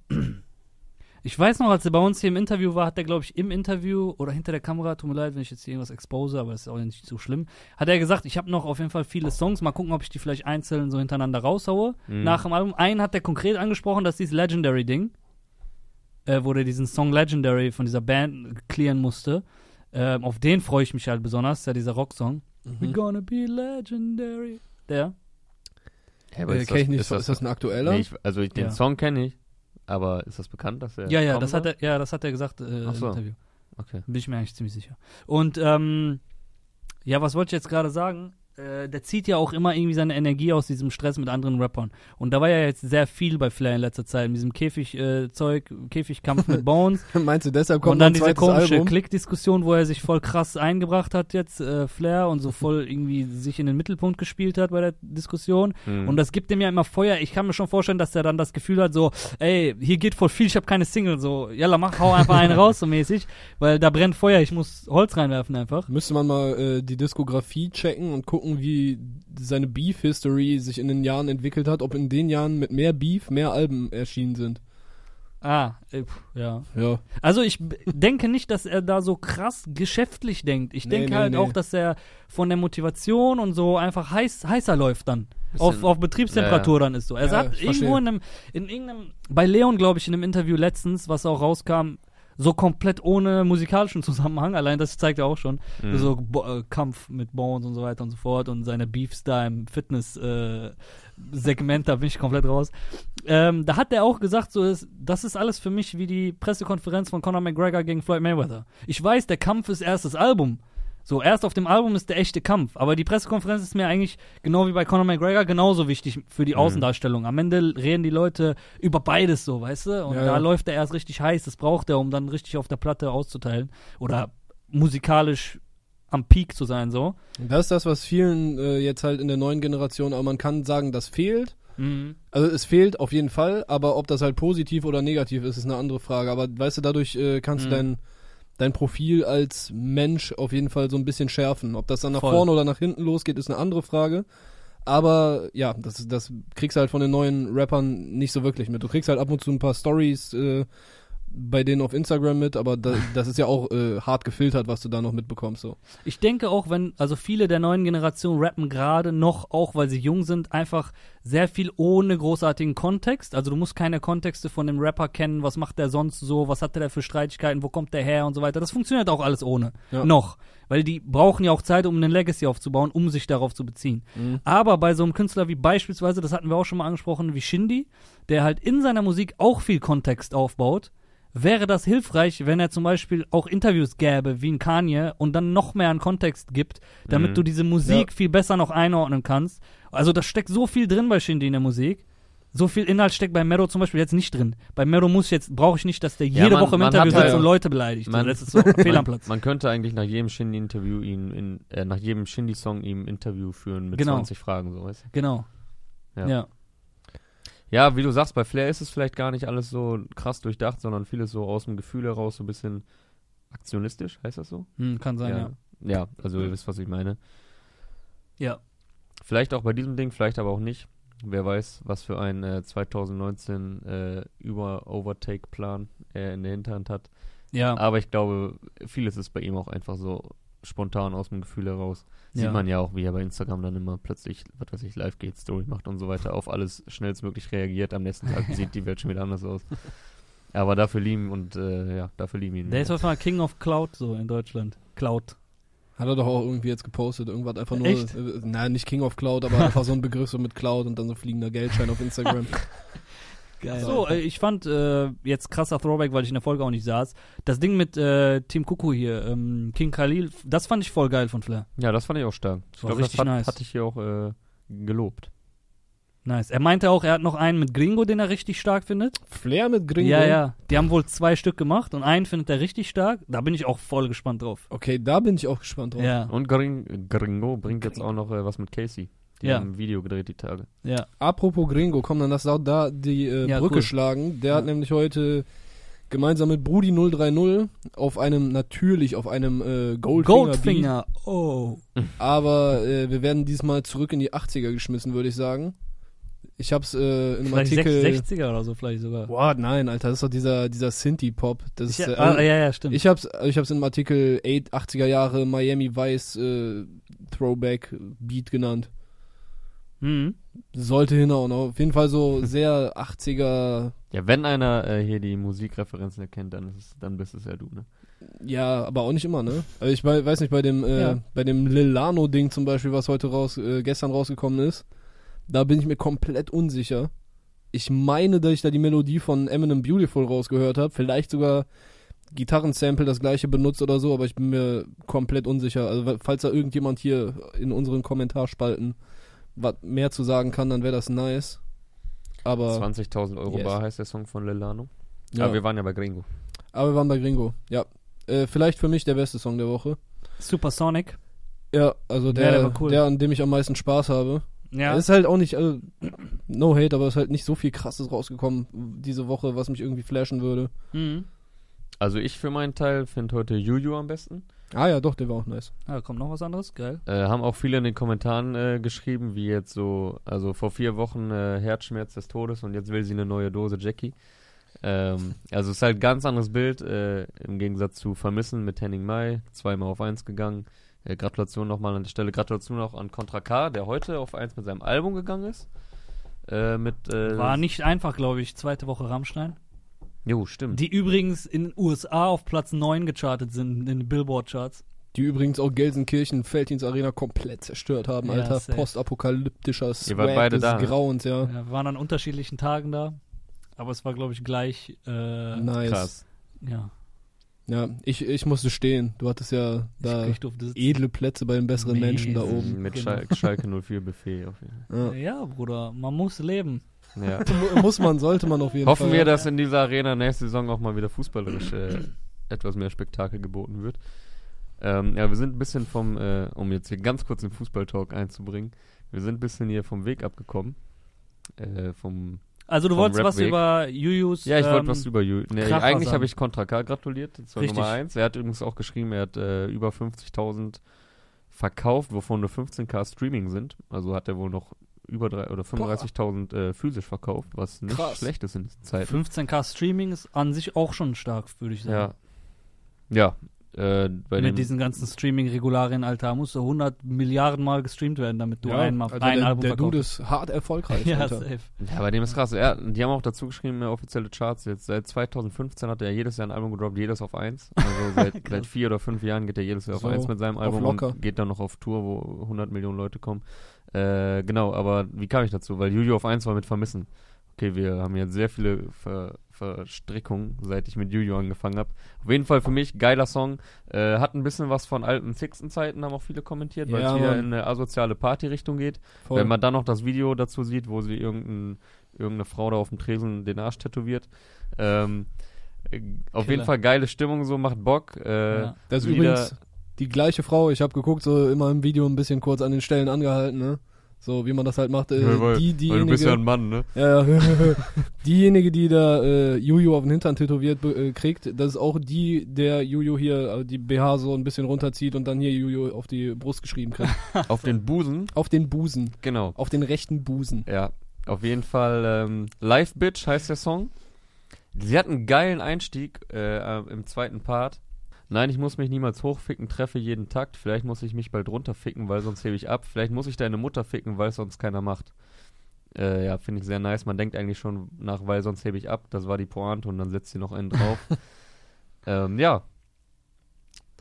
ich weiß noch, als er bei uns hier im Interview war, hat er, glaube ich, im Interview oder hinter der Kamera, tut mir leid, wenn ich jetzt hier irgendwas expose, aber ist auch nicht so schlimm, hat er gesagt, ich habe noch auf jeden Fall viele Songs, mal gucken, ob ich die vielleicht einzeln so hintereinander raushaue.
Mhm.
Nach dem Album, einen hat er konkret angesprochen, das ist dieses Legendary-Ding, äh, wo der diesen Song Legendary von dieser Band clearen musste. Ähm, auf den freue ich mich halt besonders, ist ja dieser Rocksong. We're
Mhm.
gonna be legendary. Der.
Ja,
Äh, kenn ich nicht, ist das, ein aktueller?
Nee, ich, also ich, den
Ja.
Song kenne ich, aber ist das bekannt, dass er
Ja, ja, das hat er, ja, das hat er gesagt äh,
Ach so.
im Interview.
Okay.
Bin ich mir eigentlich ziemlich sicher. Und ähm, ja, was wollte ich jetzt gerade sagen? Äh, der zieht ja auch immer irgendwie seine Energie aus diesem Stress mit anderen Rappern. Und da war ja jetzt sehr viel bei Flair in letzter Zeit, mit diesem Käfig-Zeug, Käfigkampf mit [LAUGHS] Bones.
Meinst du, deshalb kommt
und dann diese komische? Klick-Diskussion, wo er sich voll krass eingebracht hat jetzt, äh, Flair, und so voll irgendwie sich in den Mittelpunkt gespielt hat bei der Diskussion.
Mhm.
Und das gibt ihm ja immer Feuer. Ich kann mir schon vorstellen, dass er dann das Gefühl hat, so, ey, hier geht voll viel, ich habe keine Single, so, jalla, mach, hau einfach einen raus, so mäßig, weil da brennt Feuer, ich muss Holz reinwerfen einfach.
Müsste man mal äh, die Diskografie checken und gucken, wie seine Beef-History sich in den Jahren entwickelt hat, ob in den Jahren mit mehr Beef mehr Alben erschienen sind.
Ah, äh, ja.
Ja.
Also ich denke nicht, dass er da so krass geschäftlich denkt. Ich
Nee,
denke
nee,
halt
nee.
auch, dass er von der Motivation und so einfach heiß, heißer läuft dann.
Bisschen-
Auf, auf Betriebstemperatur dann ist so. Er
Ja,
sagt irgendwo
verstehe.
in einem, in irgendeinem, bei Leon, glaube ich, in einem Interview letztens, was auch rauskam, so komplett ohne musikalischen Zusammenhang, allein das zeigt er auch schon,
Mhm.
so Bo äh, Kampf mit Bones und so weiter und so fort und seine Beefs da im Fitness-Segment, da bin ich komplett raus. Ähm, da hat er auch gesagt, so ist, das ist alles für mich wie die Pressekonferenz von Conor McGregor gegen Floyd Mayweather. Ich weiß, der Kampf ist erst das Album. So, erst auf dem Album ist der echte Kampf. Aber die Pressekonferenz ist mir eigentlich, genau wie bei Conor McGregor, genauso wichtig für die
Mhm.
Außendarstellung. Am Ende reden die Leute über beides so, weißt du? Und
Ja,
da
ja.
läuft er erst richtig heiß. Das braucht er, um dann richtig auf der Platte auszuteilen. Oder musikalisch am Peak zu sein, so.
Das ist das, was vielen äh, jetzt halt in der neuen Generation, aber man kann sagen, das fehlt.
Mhm.
Also es fehlt auf jeden Fall, aber ob das halt positiv oder negativ ist, ist eine andere Frage. Aber weißt du, dadurch äh, kannst
Mhm.
du dein, dein Profil als Mensch auf jeden Fall so ein bisschen schärfen. Ob das dann nach
Voll.
vorne oder nach hinten losgeht, ist eine andere Frage. Aber ja, das, das kriegst du halt von den neuen Rappern nicht so wirklich mit. Du kriegst halt ab und zu ein paar Stories äh, bei denen auf Instagram mit, aber da, [LAUGHS] das ist ja auch äh, hart gefiltert, was du da noch mitbekommst. So.
Ich denke auch, wenn, also viele der neuen Generation rappen gerade noch, auch weil sie jung sind, einfach sehr viel ohne großartigen Kontext. Also du musst keine Kontexte von dem Rapper kennen, was macht der sonst so, was hat der für Streitigkeiten, wo kommt der her und so weiter. Das funktioniert auch alles ohne.
Ja.
Noch. Weil die brauchen ja auch Zeit, um eine Legacy aufzubauen, um sich darauf zu beziehen.
Mhm.
Aber bei so einem Künstler wie beispielsweise, das hatten wir auch schon mal angesprochen, wie Shindy, der halt in seiner Musik auch viel Kontext aufbaut, wäre das hilfreich, wenn er zum Beispiel auch Interviews gäbe, wie ein Kanye, und dann noch mehr einen Kontext gibt, damit
Mhm.
du diese Musik viel besser noch einordnen kannst. Also da steckt so viel drin bei Shindy in der Musik. So viel Inhalt steckt bei Mero zum Beispiel jetzt nicht drin. Bei Mero muss ich jetzt, brauche ich nicht, dass der
Ja,
jede
man-
Woche im Interview
hat halt-
sitzt und Leute beleidigt.
man-
das ist so [LAUGHS] fehl am Platz.
Man könnte eigentlich nach jedem Shindy-Interview ihn in, äh, nach jedem Shindy-Song ihm ein Interview führen mit
Genau.
20 Fragen, so weißt du?
Genau.
Ja.
Ja.
Ja, wie du sagst, bei Flair ist es vielleicht gar nicht alles so krass durchdacht, sondern vieles so aus dem Gefühl heraus, so ein bisschen aktionistisch, heißt das so?
Hm, kann sein, ja.
Ja, also ihr wisst, was ich meine.
Ja.
Vielleicht auch bei diesem Ding, vielleicht aber auch nicht. Wer weiß, was für ein äh, 2019 äh, Über-Overtake-Plan er in der Hinterhand hat.
Ja.
Aber ich glaube, vieles ist bei ihm auch einfach so spontan aus dem Gefühl heraus. Sieht
Ja.
man ja auch, wie er bei Instagram dann immer plötzlich, was weiß ich, live geht, Story macht und so weiter, auf alles schnellstmöglich reagiert. Am nächsten Tag [LAUGHS] sieht die Welt schon wieder anders aus. Aber dafür lieben und äh, ja, dafür lieben ihn.
Der ist auf mal King of Cloud so in Deutschland. Cloud.
Hat er doch auch irgendwie jetzt gepostet. Irgendwas einfach nur.
Echt?
Äh, nein, nicht King of Cloud, aber [LAUGHS] einfach so ein Begriff so mit Cloud und dann so fliegender Geldschein auf Instagram. [LAUGHS]
Geil. So, äh, ich fand äh, jetzt krasser Throwback, weil ich in der Folge auch nicht saß. Das Ding mit äh, Team Kuku hier, ähm, King Khalil, das fand ich voll geil von Flair.
ja, das fand ich auch stark. Ich
War
glaube, das
richtig
hat,
nice.
hatte ich hier auch äh, gelobt.
Nice. Er meinte auch, er hat noch einen mit Gringo, den er richtig stark findet.
Flair mit Gringo.
Ja, ja. Die haben wohl zwei Stück gemacht und einen findet er richtig stark. Da bin ich auch voll gespannt drauf.
Okay, da bin ich auch gespannt drauf.
Ja,
Und Gring, Gringo bringt jetzt auch noch äh, was mit Casey. Die
Ja.
haben ein Video gedreht die Tage.
ja.
Apropos Gringo, komm, dann lass auch da die äh,
Ja,
Brücke
cool.
schlagen. Der hat nämlich heute gemeinsam mit Brudi 030 auf einem, natürlich auf einem äh, Goldfinger,
Goldfinger. Oh.
Aber äh, wir werden diesmal zurück in die 80er geschmissen, würde ich sagen. Ich hab's äh, in einem
Vielleicht
Artikel...
60er oder so vielleicht sogar.
Boah, nein, Alter, das ist doch dieser, dieser Synthie-Pop. Das
Ich,
ist, äh,
ah, ja, ja, stimmt.
Ich hab's, ich hab's im Artikel 8, 80er Jahre Miami Vice äh, Throwback Beat genannt.
Mhm.
Sollte hinhauen. Auf jeden Fall so sehr [LAUGHS] 80er.
Ja, wenn einer äh, hier die Musikreferenzen erkennt, dann, ist es, dann bist es ja du, ne?
Ja, aber auch nicht immer, ne? Also ich wei- weiß nicht, bei dem, äh,
Ja.
bei dem Lilano-Ding zum Beispiel, was heute raus, äh, gestern rausgekommen ist, da bin ich mir komplett unsicher. Ich meine, dass ich da die Melodie von Eminem Beautiful rausgehört habe. Vielleicht sogar Gitarrensample das gleiche benutzt oder so, aber ich bin mir komplett unsicher. Also falls da irgendjemand hier in unseren Kommentarspalten was mehr zu sagen kann, dann wäre das nice. Aber,
20.000 Euro
Yes.
Bar heißt der Song von Lilano.
ja,
Aber wir waren ja bei Gringo.
aber wir waren bei Gringo. Ja, äh, vielleicht für mich der beste Song der Woche.
Supersonic.
Ja, also
Ja,
der,
der
der,
cool.
an dem ich am meisten Spaß habe.
Ja.
Es ist halt auch nicht, also, no hate, aber es ist halt nicht so viel krasses rausgekommen diese Woche, was mich irgendwie flashen würde.
Mhm.
Also ich für meinen Teil finde heute Juju am besten.
Ah ja, doch, der war auch nice.
Ah, kommt noch was anderes? Geil.
Äh, haben auch viele in den Kommentaren äh, geschrieben, wie jetzt so, also vor vier Wochen äh, Herzschmerz des Todes und jetzt will sie eine neue Dose Jackie. Ähm, also es ist halt ein ganz anderes Bild, äh, im Gegensatz zu Vermissen mit Henning Mai, zweimal auf eins gegangen. Äh, Gratulation nochmal an der Stelle, Gratulation auch an Contra K, der heute auf eins mit seinem Album gegangen ist. Äh, mit, äh,
War nicht einfach, glaube ich. Zweite Woche Rammstein.
Jo, stimmt.
Die übrigens in den USA auf Platz 9 gechartet sind in den Billboard-Charts.
Die übrigens auch Gelsenkirchen, Felddienst Arena komplett zerstört haben,
Ja,
Alter.
safe.
Postapokalyptischer Swag
wart beide
des
da?
Grauens, ja.
Ja, wir waren an unterschiedlichen Tagen da. Aber es war, glaube ich, gleich. Äh,
Nice.
Krass.
Ja.
Ja, ich, ich musste stehen. Du hattest ja da
ich,
edle Plätze bei den besseren Menschen da oben.
Mit
Genau.
Schal [LAUGHS] Schalke 04 Buffet. Auf jeden
Ja.
Ja, Bruder, man muss leben.
Ja. [LAUGHS]
Mu- Muss man, sollte man auf jeden
Hoffen
Fall.
wir, dass in dieser Arena nächste Saison auch mal wieder fußballerisch äh, [CLEARS THROAT] etwas mehr Spektakel geboten wird. Ähm, ja, wir sind ein bisschen vom, äh, um jetzt hier ganz kurz den Fußballtalk einzubringen, wir sind ein bisschen hier vom Weg abgekommen. Äh, vom
Also du
Vom
wolltest was über Jujus.
ja, ich wollte
ähm,
was über Ju nee, Eigentlich habe ich Contra K gratuliert, das war
Richtig.
Nummer 1. Er hat übrigens auch geschrieben, er hat äh, über 50.000 verkauft, wovon nur 15k Streaming sind. Also hat er wohl noch über drei, oder 35.000 äh, physisch verkauft, was nicht
Krass.
schlecht ist in diesen Zeiten.
15k Streaming ist an sich auch schon stark, würde ich sagen.
Ja. Ja. Äh, bei
Mit
dem,
diesen ganzen Streaming-Regularien, Alter, musst du 100 Milliarden Mal gestreamt werden, damit du
ja,
einmal
Alter,
ein
der,
Album
der
verkaufst.
Dude ist hart erfolgreich, [LAUGHS]
ja,
Alter.
safe.
ja, bei dem ist krass. Er, die haben auch dazu geschrieben, offizielle Charts. Jetzt seit 2015 hat er jedes Jahr ein Album gedroppt, jedes auf eins. Also [LAUGHS] seit, seit vier oder fünf Jahren geht er jedes Jahr auf
So,
eins mit seinem
auf
Album
locker.
und geht dann noch auf Tour, wo 100 Millionen Leute kommen. Äh, genau, aber wie kam ich dazu? Weil Juju auf eins war mit Vermissen. Okay, wir haben jetzt sehr viele Ver Verstrickungen, seit ich mit Juju angefangen habe. Auf jeden Fall für mich geiler Song. Äh, hat ein bisschen was von alten Sixten-Zeiten, haben auch viele kommentiert, weil es
Ja,
wieder in eine asoziale Party-Richtung geht.
Voll.
Wenn man dann noch das Video dazu sieht, wo sie irgendein, irgendeine Frau da auf dem Tresen den Arsch tätowiert. Ähm, äh, auf jeden Fall geile Stimmung, so macht Bock. Äh,
Ja.
Das ist übrigens die gleiche Frau. Ich habe geguckt, so immer im Video ein bisschen kurz an den Stellen angehalten, ne? So wie man das halt macht. Äh,
Ja, weil-
die,
weil du bist ja
diejenige,
ein Mann, ne?
ja, ja. [LAUGHS] diejenige, die da äh, Juju auf den Hintern tätowiert äh, kriegt, das ist auch die, der Juju hier äh, die BH so ein bisschen runterzieht und dann hier Juju auf die Brust geschrieben kriegt. [LAUGHS]
Auf den Busen,
auf den Busen.
genau.
Auf den rechten Busen.
Ja, auf jeden Fall ähm, Live Bitch heißt der Song. Sie hat einen geilen Einstieg äh, äh, im zweiten Part. Nein, ich muss mich niemals hochficken, treffe jeden Takt. Vielleicht muss ich mich bald runterficken, weil sonst hebe ich ab. Vielleicht muss ich deine Mutter ficken, weil es sonst keiner macht. Äh, ja, finde ich sehr nice. Man denkt eigentlich schon nach, weil sonst hebe ich ab. Das war die Pointe und dann setzt sie noch einen drauf. [LAUGHS] ähm, ja,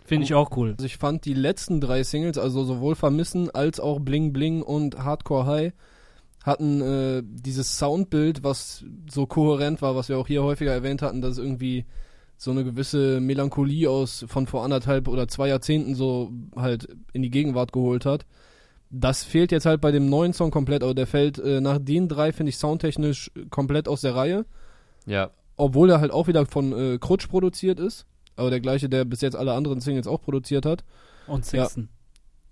Finde ich auch cool.
Also ich fand die letzten drei Singles, also sowohl Vermissen als auch Bling Bling und Hardcore High, hatten äh, dieses Soundbild, was so kohärent war, was wir auch hier häufiger erwähnt hatten, dass es irgendwie so eine gewisse Melancholie aus von vor anderthalb oder zwei Jahrzehnten so halt in die Gegenwart geholt hat. Das fehlt jetzt halt bei dem neuen Song komplett, aber der fällt äh, nach den drei, finde ich, soundtechnisch komplett aus der Reihe.
ja,
Obwohl er halt auch wieder von äh, Krutsch produziert ist. Aber der gleiche, der bis jetzt alle anderen Singles auch produziert hat.
Und Sixten.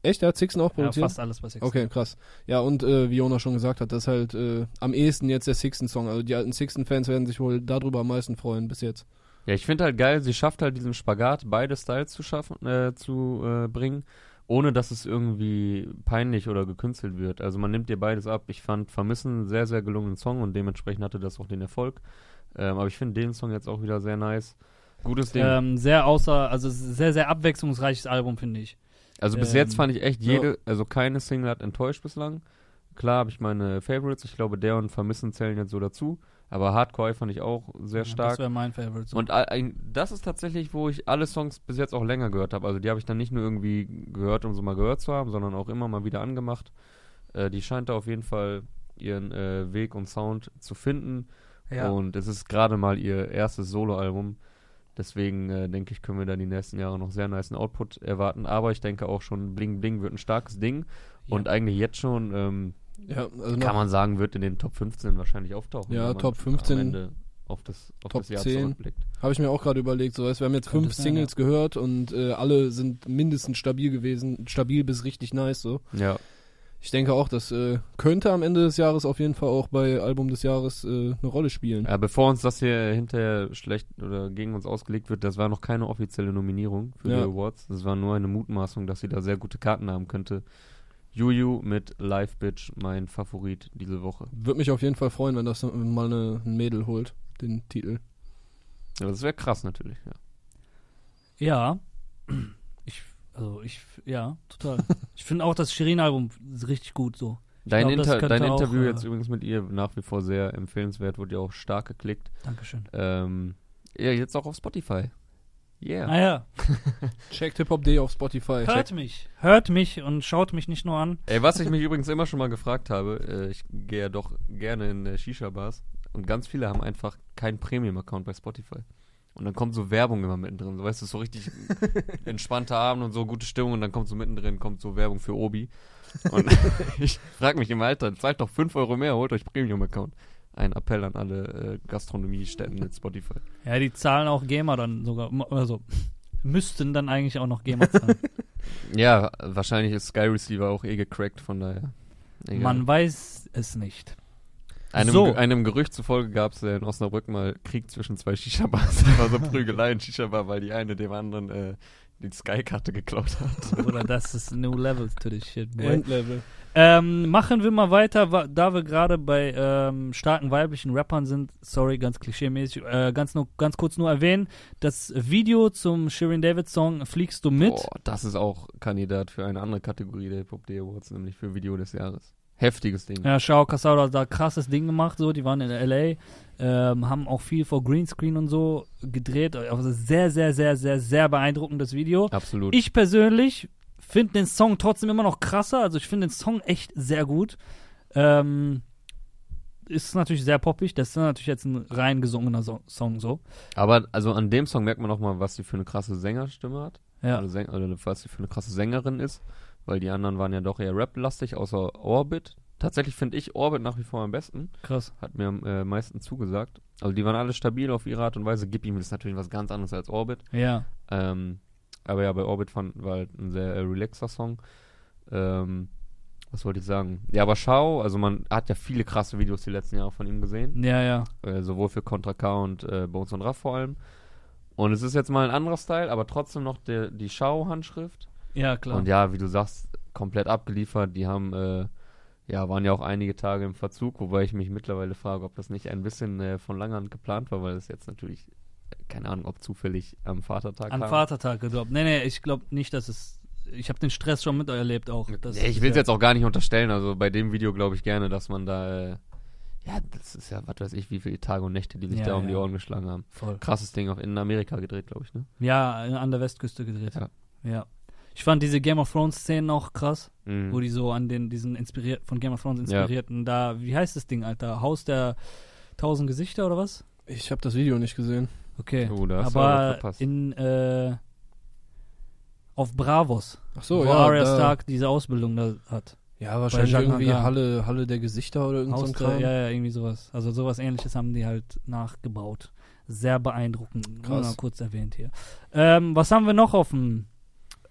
Echt? Der hat Sixten auch
Ja,
produziert?
fast alles bei Sixten.
Okay, krass. Ja, und äh, wie Jonas schon gesagt hat, das ist halt äh, am ehesten jetzt der Sixten-Song. Also die alten Sixten-Fans werden sich wohl darüber am meisten freuen bis jetzt.
Ja, ich finde halt geil, sie schafft halt diesen Spagat, beide Styles zu schaffen, äh, zu äh, bringen, ohne dass es irgendwie peinlich oder gekünstelt wird. Also man nimmt dir beides ab. Ich fand Vermissen einen sehr, sehr gelungenen Song und dementsprechend hatte das auch den Erfolg. Ähm, aber ich finde den Song jetzt auch wieder sehr nice. Gutes Ding.
Ähm, sehr außer, also sehr, sehr abwechslungsreiches Album, finde ich.
also bis
ähm,
jetzt fand ich echt jede, also keine Single hat enttäuscht bislang. Klar habe ich meine Favorites, ich glaube der und Vermissen zählen jetzt so dazu. Aber Hardcore fand ich auch sehr
Ja,
stark.
Das wäre mein Favorite.
Und ein- das ist tatsächlich, wo ich alle Songs bis jetzt auch länger gehört habe. Also die habe ich dann nicht nur irgendwie gehört, um so mal gehört zu haben, sondern auch immer mal wieder angemacht. Äh, die scheint da auf jeden Fall ihren äh, Weg und Sound zu finden.
ja.
Und es ist gerade mal ihr erstes Soloalbum. Deswegen äh, denke ich, können wir da die nächsten Jahre noch sehr nice Output erwarten. Aber ich denke auch schon, Bling Bling wird ein starkes Ding.
Ja.
Und eigentlich jetzt schon, ähm,
Ja, also
kann man sagen, wird in den Top 15 wahrscheinlich auftauchen.
Ja, Top 15,
Am Ende auf das, auf
Top
das Jahr
10.
zurückblickt.
habe ich mir auch gerade überlegt. So, weißt, wir haben jetzt
Könnte
fünf
sein,
Singles gehört und äh, alle sind mindestens stabil gewesen. Stabil bis richtig nice so.
Ja.
Ich denke auch, das äh, könnte am Ende des Jahres auf jeden Fall auch bei Album des Jahres äh, eine Rolle spielen.
Ja, bevor uns das hier hinterher schlecht oder gegen uns ausgelegt wird, das war noch keine offizielle Nominierung für
Ja.
die Awards. Das war nur eine Mutmaßung, dass sie da sehr gute Karten haben könnte. Juju mit Live Bitch, mein Favorit diese Woche.
Würde mich auf jeden Fall freuen, wenn das mal eine, ein Mädel holt, den Titel.
Ja, das wäre krass natürlich, ja.
Ja. Ich, also ich, ja, total. [LAUGHS] ich finde auch das Shirin-Album ist richtig gut so.
Dein,
glaub,
Inter dein
auch,
Interview
äh,
jetzt übrigens mit ihr nach wie vor sehr empfehlenswert, wurde ja auch stark geklickt.
Dankeschön.
Ähm, ja, jetzt auch auf Spotify. Yeah.
Naja, [LAUGHS]
Checkt Hip-Hop.de auf Spotify.
hört mich. Hört mich und schaut mich nicht nur an.
Ey, was ich mich [LAUGHS] übrigens immer schon mal gefragt habe, äh, ich gehe ja doch gerne in äh, Shisha-Bars und ganz viele haben einfach keinen Premium-Account bei Spotify. Und dann kommt so Werbung immer mittendrin. So, weißt du, so richtig [LAUGHS] entspannter Abend und so gute Stimmung und dann kommt so mittendrin kommt so Werbung für Obi. Und ich frage mich im Alter, zahlt doch 5 Euro mehr, holt euch Premium-Account. Ein Appell an alle äh, Gastronomiestätten mit Spotify. [LAUGHS]
Ja, die zahlen auch GEMA dann sogar, also müssten dann eigentlich auch noch GEMA zahlen. [LAUGHS]
Ja, wahrscheinlich ist Sky Receiver auch eh gecrackt, von daher. Egal.
Man weiß es nicht.
Einem,
So.
Einem Gerücht zufolge gab es in Osnabrück mal Krieg zwischen zwei [LAUGHS] Shisha-Bars. Das war so Prügelei in Shisha-Bar, weil die eine dem anderen äh, die Sky-Karte geklaut hat.
Oder das ist new levels to this shit, boy.
Endlevel.
Ähm, machen wir mal weiter, da wir gerade bei ähm, starken weiblichen Rappern sind. Sorry, ganz klischeemäßig. Äh, ganz, nur, ganz kurz nur erwähnen: Das Video zum Shirin David Song Fliegst du mit?
Boah, das ist auch Kandidat für eine andere Kategorie der Hip-Hop Day Awards, nämlich für Video des Jahres. Heftiges Ding.
Ja, Shao Casado hat da krasses Ding gemacht, so, die waren in L.A., ähm, haben auch viel vor Greenscreen und so gedreht, also sehr, sehr, sehr, sehr, sehr beeindruckendes Video.
Absolut.
Ich persönlich finde den Song trotzdem immer noch krasser, also ich finde den Song echt sehr gut. Ähm, ist natürlich sehr poppig, das ist natürlich jetzt ein rein gesungener so Song, so.
Aber also an dem Song merkt man auch mal, was sie für eine krasse Sängerstimme hat.
Ja.
Oder, Säng oder was sie für eine krasse Sängerin ist. Weil die anderen waren ja doch eher Rap-lastig, außer Orbit. Tatsächlich finde ich Orbit nach wie vor am besten.
Krass.
Hat mir am äh, meisten zugesagt. Also die waren alle stabil auf ihre Art und Weise. Gib ihm ist natürlich was ganz anderes als Orbit.
Ja.
Ähm, aber ja, bei Orbit fand, war halt ein sehr äh, relaxer Song. Ähm, was wollte ich sagen? Ja, aber schau, also man hat ja viele krasse Videos die letzten Jahre von ihm gesehen.
Ja, ja.
Äh, sowohl für Contra K und äh, Bones und Raff vor allem. Und es ist jetzt mal ein anderer Style, aber trotzdem noch der, die Schau-Handschrift.
Ja, klar.
Und ja, wie du sagst, komplett abgeliefert. Die haben, äh, ja, waren ja auch einige Tage im Verzug, wobei ich mich mittlerweile frage, ob das nicht ein bisschen äh, von langer Hand geplant war, weil es jetzt natürlich, keine Ahnung, ob zufällig am Vatertag
An
kam.
Vatertag gedroppt. Nee, nee, ich glaube nicht, dass es. Ich habe den Stress schon miterlebt auch.
Ja, ich will es
ja-
jetzt auch gar nicht unterstellen. Also bei dem Video glaube ich gerne, dass man da, äh, ja, das ist ja, was weiß ich, wie viele Tage und Nächte, die sich
Ja,
da um die
ja.
Ohren geschlagen haben.
Voll.
Krasses Ding auch in Amerika gedreht, glaube ich, ne?
Ja, an der Westküste gedreht.
Ja.
ja. Ich fand diese Game of Thrones Szenen auch krass,
Mhm.
wo die so an den diesen inspiriert von Game of Thrones
Ja.
inspirierten da, wie heißt das Ding, Alter? Haus der tausend Gesichter oder was?
Ich habe das Video nicht gesehen.
Okay.
Oh, aber
in äh, auf Bravos,
Ach so,
wo
ja.
Arya
da-
Stark diese Ausbildung da hat.
Ja, wahrscheinlich irgendwie. Halle, Halle der Gesichter oder irgend so
Haus
ein Kram.
ja, ja, irgendwie sowas. Also sowas ähnliches haben die halt nachgebaut. Sehr beeindruckend. Nur
Krass.
mal kurz erwähnt hier. Ähm, was haben wir noch auf, dem,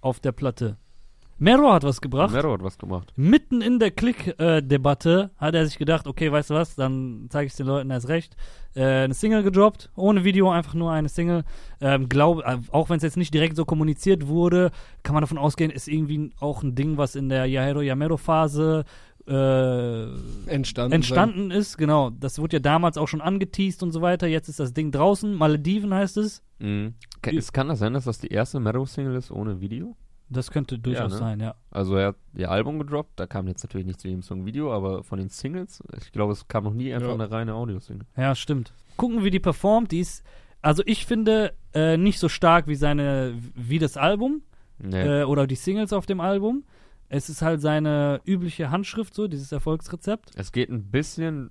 auf der Platte? Mero hat was gebracht.
Mero hat was gemacht.
Mitten in der Klick-Debatte hat er sich gedacht, okay, weißt du was, dann zeige ich den Leuten erst recht. Äh, eine Single gedroppt, ohne Video, einfach nur eine Single. Ähm, glaub, äh, auch wenn es jetzt nicht direkt so kommuniziert wurde, kann man davon ausgehen, ist irgendwie auch ein Ding, was in der Yahero Yamero-Phase äh,
Entstanden.
entstanden ist. Genau, das wurde ja damals auch schon angeteased und so weiter. Jetzt ist das Ding draußen. Malediven heißt es.
Mhm. Ka- Es kann das sein, dass das die erste Mero-Single ist ohne Video?
Das könnte durchaus
ne?
sein, ja.
Also er hat ihr Album gedroppt, da kam jetzt natürlich nicht zu jedem Song Video, aber von den Singles, ich glaube, es kam noch nie einfach
Ja.
eine reine Audio-Single.
Ja, stimmt. Gucken, wie die performt. Die ist, also ich finde, äh, nicht so stark wie seine, wie das Album
Nee.
äh, oder die Singles auf dem Album. Es ist halt seine übliche Handschrift, so, dieses Erfolgsrezept.
Es geht ein bisschen,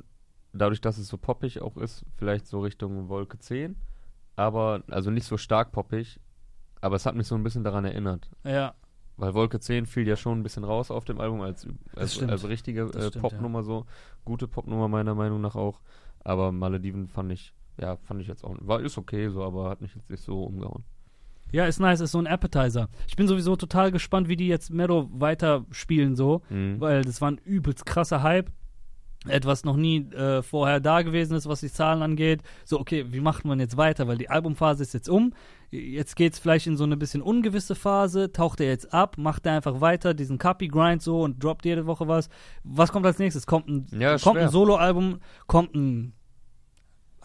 dadurch, dass es so poppig auch ist, vielleicht so Richtung Wolke 10, aber, also nicht so stark poppig, aber es hat mich so ein bisschen daran erinnert.
Ja,
Weil Wolke 10 fiel ja schon ein bisschen raus auf dem Album als, als, als richtige äh,
stimmt,
Popnummer so. Gute Popnummer meiner Meinung nach auch. Aber Malediven fand ich, ja, fand ich jetzt auch, war, ist okay so, aber hat mich jetzt nicht so umgehauen.
ja, ist nice, ist so ein Appetizer. Ich bin sowieso total gespannt, wie die jetzt Mero weiterspielen, so.
Mhm.
weil das war ein übelst krasser Hype. Etwas noch nie äh, vorher da gewesen ist, was die Zahlen angeht. So, okay, wie macht man jetzt weiter? Weil die Albumphase ist jetzt um. Jetzt geht es vielleicht in so eine bisschen ungewisse Phase. Taucht er jetzt ab? Macht er einfach weiter diesen Copy-Grind so und droppt jede Woche was? Was kommt als nächstes? Kommt ein,
Ja,
kommt ein. Solo-Album? Kommt ein,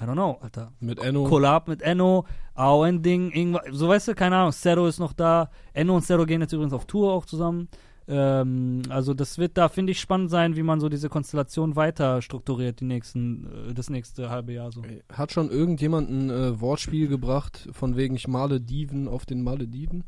I don't know, Alter.
Mit Enno.
Collab mit Enno, auch ein Ding, irgendwas, so weißt du, keine Ahnung, Zero ist noch da. Enno und Zero gehen jetzt übrigens auf Tour auch zusammen. Ähm, also das wird da, finde ich, spannend sein, wie man so diese Konstellation weiter strukturiert, die nächsten, äh, das nächste halbe Jahr so.
Hat schon irgendjemand ein äh, Wortspiel gebracht, von wegen ich Malediven auf den Malediven?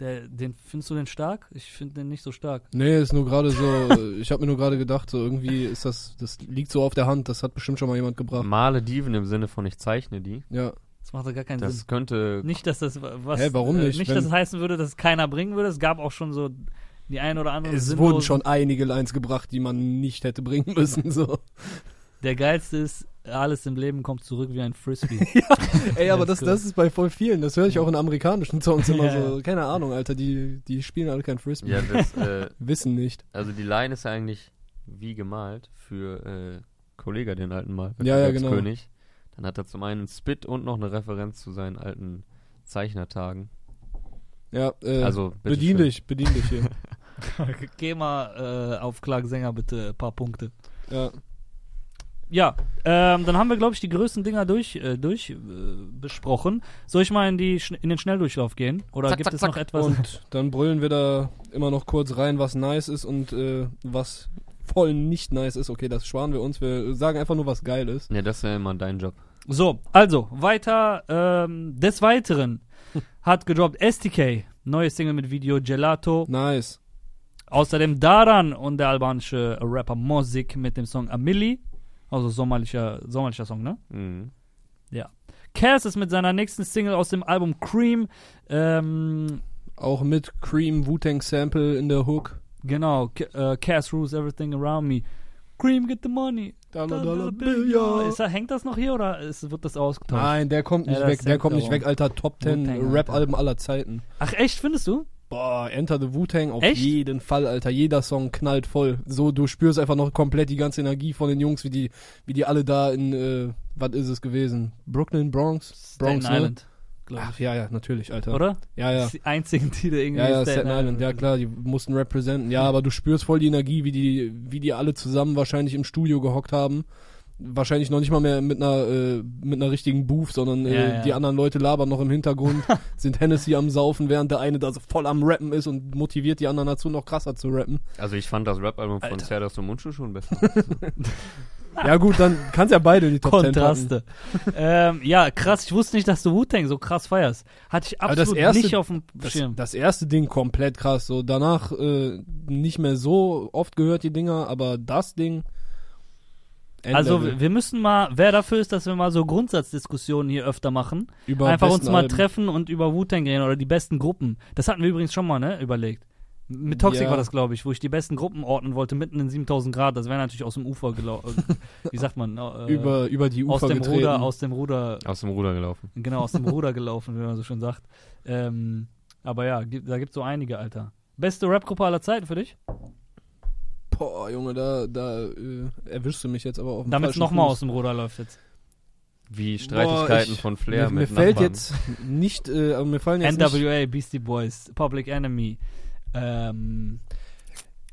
Der, den findest du den stark? Ich finde den nicht so stark.
Nee, ist nur gerade so, [LAUGHS] ich habe mir nur gerade gedacht, so irgendwie ist das, das liegt so auf der Hand, das hat bestimmt schon mal jemand gebracht.
Malediven im Sinne von ich zeichne die.
Ja,
Das macht doch gar keinen
Das
Sinn.
könnte
Nicht, dass das was.
Hä, warum
äh,
nicht?
Nicht,
Wenn-
dass es heißen würde, dass es keiner bringen würde. Es gab auch schon so die ein oder andere.
es
sinnlosen-
wurden schon einige Lines gebracht, die man nicht hätte bringen müssen, so.
Der geilste ist, alles im Leben kommt zurück wie ein Frisbee. [LAUGHS]
Ey, aber
Das
das,
ist
das bei voll vielen, das höre ich auch in amerikanischen Songs immer
Ja,
so, keine Ahnung, Alter, die, die spielen alle kein Frisbee.
Ja, das, äh, [LAUGHS]
Wissen nicht.
also die Line ist ja eigentlich wie gemalt für äh, Kollega, den alten Mal.
Ja, ja, genau.
König. Dann hat er zum einen einen Spit und noch eine Referenz zu seinen alten Zeichnertagen.
Ja, äh,
also,
bedien
schön.
dich, bedien dich hier. [LAUGHS] [LAUGHS]
Geh mal äh, auf Klagsänger bitte ein paar Punkte.
ja.
Ja, ähm, dann haben wir, glaube ich, die größten Dinger durch, äh, durch äh, besprochen. Soll ich mal in, die, in den Schnelldurchlauf gehen? Oder
Zack,
gibt
zack,
es
zack.
noch etwas?
Und dann brüllen wir da immer noch kurz rein, was nice ist und äh, was voll nicht nice ist. Okay, das sparen wir uns. Wir sagen einfach nur, was geil ist.
Ja, das ist ja immer dein Job.
So, also, weiter. Ähm, des Weiteren [LAUGHS] hat gedroppt STK, neue Single mit Video Gelato.
Nice.
Außerdem Daran und der albanische Rapper Mozik mit dem Song Amili. Also sommerlicher, sommerlicher Song, ne?
Mhm.
Cass ist mit seiner nächsten Single aus dem Album Cream. Ähm,
Auch mit Cream Wu-Tang Sample in der Hook.
Genau, äh, Cass rules everything around me. Cream, get the money.
Dollar,
Dollar
Dollar.
Ist hängt das noch hier oder ist, wird das ausgetauscht?
Nein, der kommt nicht
Ja,
weg, der kommt nicht weg, Alter. Top 10
Wu-Tang, Alter.
Rap-Alben aller Zeiten.
Ach echt, findest du?
Boah, Enter the Wu-Tang auf
Echt?
jeden Fall, Alter. Jeder Song knallt voll. So, du spürst einfach noch komplett die ganze Energie von den Jungs, wie die, wie die alle da in, äh, was ist es gewesen? Brooklyn, Bronx? Bronx,
Staten
ne?
Island, glaube
Ach
ich.
ja, ja, natürlich, Alter.
Oder?
Ja, ja.
Das ist die einzigen, die da irgendwie
Ja, ja,
Staten
Staten Island, ja klar, die mussten representen. Ja, aber du spürst voll die Energie, wie die, wie die alle zusammen wahrscheinlich im Studio gehockt haben. Wahrscheinlich noch nicht mal mehr mit einer, äh, mit einer richtigen Booth, sondern äh,
Ja, ja.
die anderen Leute labern noch im Hintergrund, [LAUGHS] sind Hennessy am Saufen, während der eine da so voll am Rappen ist und motiviert die anderen dazu, noch krasser zu rappen.
Also ich fand das Rap-Album von. Serdas und Mundschuh schon besser. [LAUGHS] [LAUGHS]
Ja gut, dann kannst ja beide die Top 10 packen.
Kontraste. ähm, ja, krass. Ich wusste nicht, dass du Wu-Tang so krass feierst. Hatte ich
das
absolut
erste-
nicht auf dem
Das,
Schirm.
das erste Ding komplett krass. So danach äh, nicht mehr so oft gehört die Dinger, aber das Ding.
Also
Endlevel.
wir wir müssen mal, wer dafür ist, dass wir mal so Grundsatzdiskussionen hier öfter machen,
über
einfach uns mal
Alben.
treffen und über Wu-Tang reden oder die besten Gruppen. Das hatten wir übrigens schon mal, ne, überlegt. Mit Toxic
Ja.
war das, glaube ich, wo ich die besten Gruppen ordnen wollte, mitten in 7000 Grad. Das wäre natürlich aus dem Ufer gelaufen. [LAUGHS] Wie sagt man? Äh,
über, über die Ufer
aus dem
getreten.
Ruder, aus dem Ruder,
Aus dem Ruder gelaufen.
genau, aus dem [LAUGHS] Ruder gelaufen, wie man so schön sagt. Ähm, aber ja, gibt, da gibt's so einige, Alter. Beste Rap-Gruppe aller Zeiten für dich?
Boah, Junge, da, da äh, erwischst du mich jetzt aber auf dem
Damit es nochmal aus dem Ruder läuft jetzt.
Wie Streitigkeiten
Boah, ich-
von Flair
mir, mir
mit
fällt
Nachbarn.
jetzt nicht, äh, mir fallen jetzt nicht,
NWA, Beastie Boys, Public Enemy. Ähm,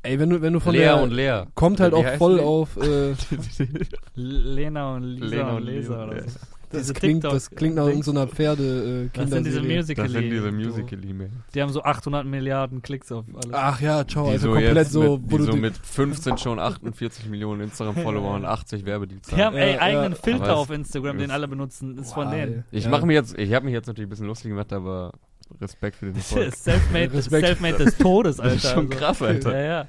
ey, wenn du, wenn du von
Lea
der,
und Lea.
kommt halt
Wie
auch voll
die?
auf, äh, [LAUGHS]
Lena und Lisa
Lena
und
Leo,
oder
ja.
so.
das klingt, das klingt nach
Dings.
irgendeiner Pferde, äh,
Das sind diese. Musical.
Das sind diese.
Die haben so 800 Milliarden Klicks auf alles.
Ach ja, ciao,
Die
also
so
komplett
jetzt
so,
mit,
wo
die
du
so mit 15 schon 48 Millionen Instagram-Follower und 80 Werbedeals
Die haben
Ja,
ey,
ja.
eigenen
Aber
Filter
es-
auf Instagram, den alle benutzen. Ist von
Wow,
denen.
ey.
Ich
Ja.
mache mich jetzt, ich habe mich jetzt natürlich ein bisschen lustig gemacht, aber Respekt für den Erfolg.
Selfmade,
Respekt.
Selfmade des Todes, Alter.
Das ist schon
Also,
krass, Alter.
Ja, ja.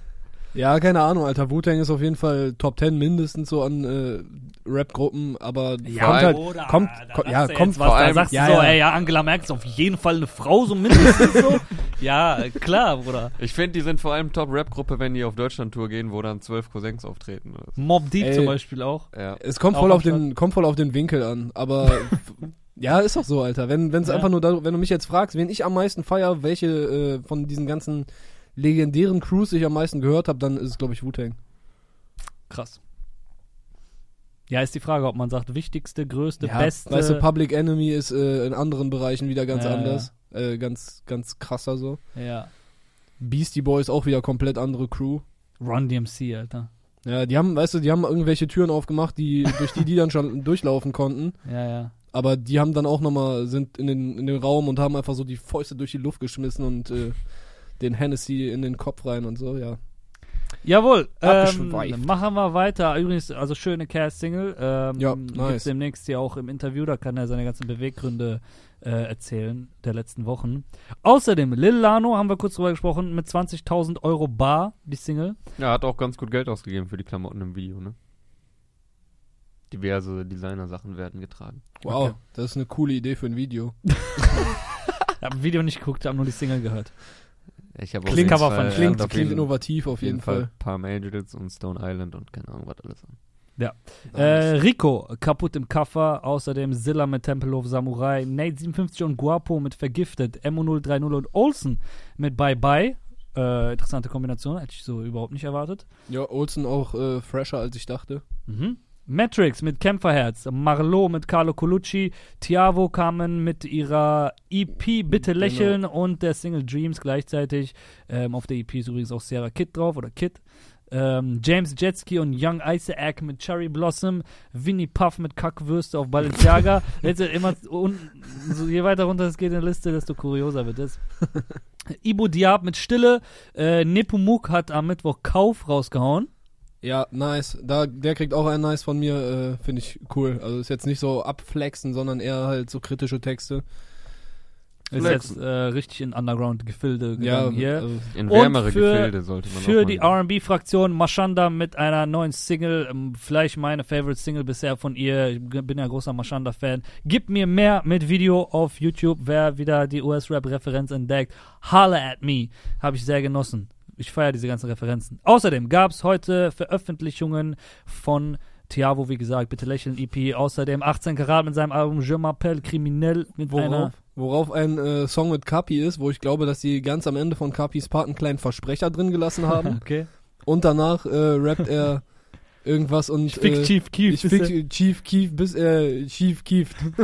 Ja, keine Ahnung, Alter. Wu-Tang ist auf jeden Fall Top 10 mindestens so an äh, Rap-Gruppen, aber
Ja,
kommt halt,
Bruder,
kommt, kommt
sagst
ja,
du
kommt
was,
vor
da
allem-
sagst
ja,
du so,
ja.
ey, ja, Angela Merkel ist auf jeden Fall eine Frau, so mindestens so. [LAUGHS] Ja, klar, Bruder.
Ich finde, die sind vor allem Top-Rap-Gruppe, wenn die auf Deutschland-Tour gehen, wo dann zwölf Cousins auftreten. oder.
Mob Deep
Ey.
zum Beispiel auch.
Ja.
Es kommt
Auch
voll auf den, kommt voll auf den Winkel an, aber [LAUGHS] ja, ist doch so, Alter. Wenn es
Ja.
einfach nur, da, wenn du mich jetzt fragst, wen ich am meisten feier, welche äh, von diesen ganzen legendären Crews ich am meisten gehört habe, dann ist es glaube ich Wu-Tang.
Krass. Ja, ist die Frage, ob man sagt, wichtigste, größte,
Ja,
beste.
Weißt du, Public Enemy ist äh, in anderen Bereichen wieder ganz
Ja,
anders, Äh, ganz ganz krasser so.
ja.
Beastie Boys auch wieder komplett andere Crew.
Run DMC, Alter.
Ja, die haben, weißt du, die haben irgendwelche Türen aufgemacht, die durch die die dann schon durchlaufen konnten.
Ja, ja.
Aber die haben dann auch nochmal, sind in den, in den Raum und haben einfach so die Fäuste durch die Luft geschmissen und äh, den Hennessy in den Kopf rein und so, ja.
Jawohl, ähm, machen wir weiter. Übrigens, also schöne Cast-Single. Ähm,
Ja,
Gibt's
nice.
demnächst hier auch im Interview, da kann er seine ganzen Beweggründe äh, erzählen der letzten Wochen. Außerdem, Lil Lano, haben wir kurz drüber gesprochen, mit 20.000 Euro bar, die Single.
ja, hat auch ganz gut Geld ausgegeben für die Klamotten im Video, ne? Diverse Designer-Sachen werden getragen.
Wow,
Okay.
das ist eine coole Idee für ein Video. [LAUGHS]
Ich habe ein Video nicht geguckt, habe nur die Single gehört.
Ich habe
Klingt- Cover von-
Klingt, klingt
jeden,
innovativ auf jeden Fall.
Palm Angels und Stone Island und keine Ahnung, was alles an.
Äh, Rico, kaputt im Kaffer. Außerdem Zilla mit Tempelhof Samurai. Nate 57 und Guapo mit Vergiftet. Mo030 und Olsen mit Bye Bye. Äh, interessante Kombination, hätte ich so überhaupt nicht erwartet.
Ja, Olsen auch äh, fresher als ich dachte.
Mhm. Matrix mit Kämpferherz, Marlowe mit Carlo Colucci, Tiavo kamen mit ihrer EP Bitte
Genau.
lächeln und der Single Dreams gleichzeitig. Ähm, auf der EP ist übrigens auch Sarah Kid drauf oder Kid. Ähm, James Jetski und Young Isaac mit Cherry Blossom, Winnie Puff mit Kackwürste auf Balenciaga. [LAUGHS] Jetzt immer so, je weiter runter es geht in der Liste, desto kurioser wird es. [LAUGHS] Ibo Diab mit Stille, äh, Nepomuk hat am Mittwoch Kauf rausgehauen.
Ja, nice. Da, der kriegt auch einen nice von mir, äh, finde ich cool. Also ist jetzt nicht so abflexen, sondern eher halt so kritische Texte.
Ist jetzt äh, richtig in Underground-Gefilde
Ja,
gegangen hier.
also,
In
Und
wärmere
für-
Gefilde sollte man
Für die R&B-Fraktion Mashanda mit einer neuen Single, ähm, vielleicht meine Favorite Single bisher von ihr. Ich bin ja großer Mashanda-Fan. Gib mir mehr mit Video auf YouTube, wer wieder die US-Rap-Referenz entdeckt. Holla at me. Habe ich sehr genossen. Ich feiere diese ganzen Referenzen. Außerdem gab es heute Veröffentlichungen von Tiavo, wie gesagt, bitte lächeln, EP. Außerdem 18 Karat mit seinem Album Je m'appelle Criminel mit einer.
Worauf, worauf ein äh, Song mit Kapi ist, wo ich glaube, dass sie ganz am Ende von Kapis Part einen kleinen Versprecher drin gelassen haben. [LAUGHS]
Okay.
und danach äh, rappt er irgendwas und
Ich fick
äh,
Chief Keef.
ich
bis
fick
er-
Chief Keef, bis er Chief Keeft. [LAUGHS]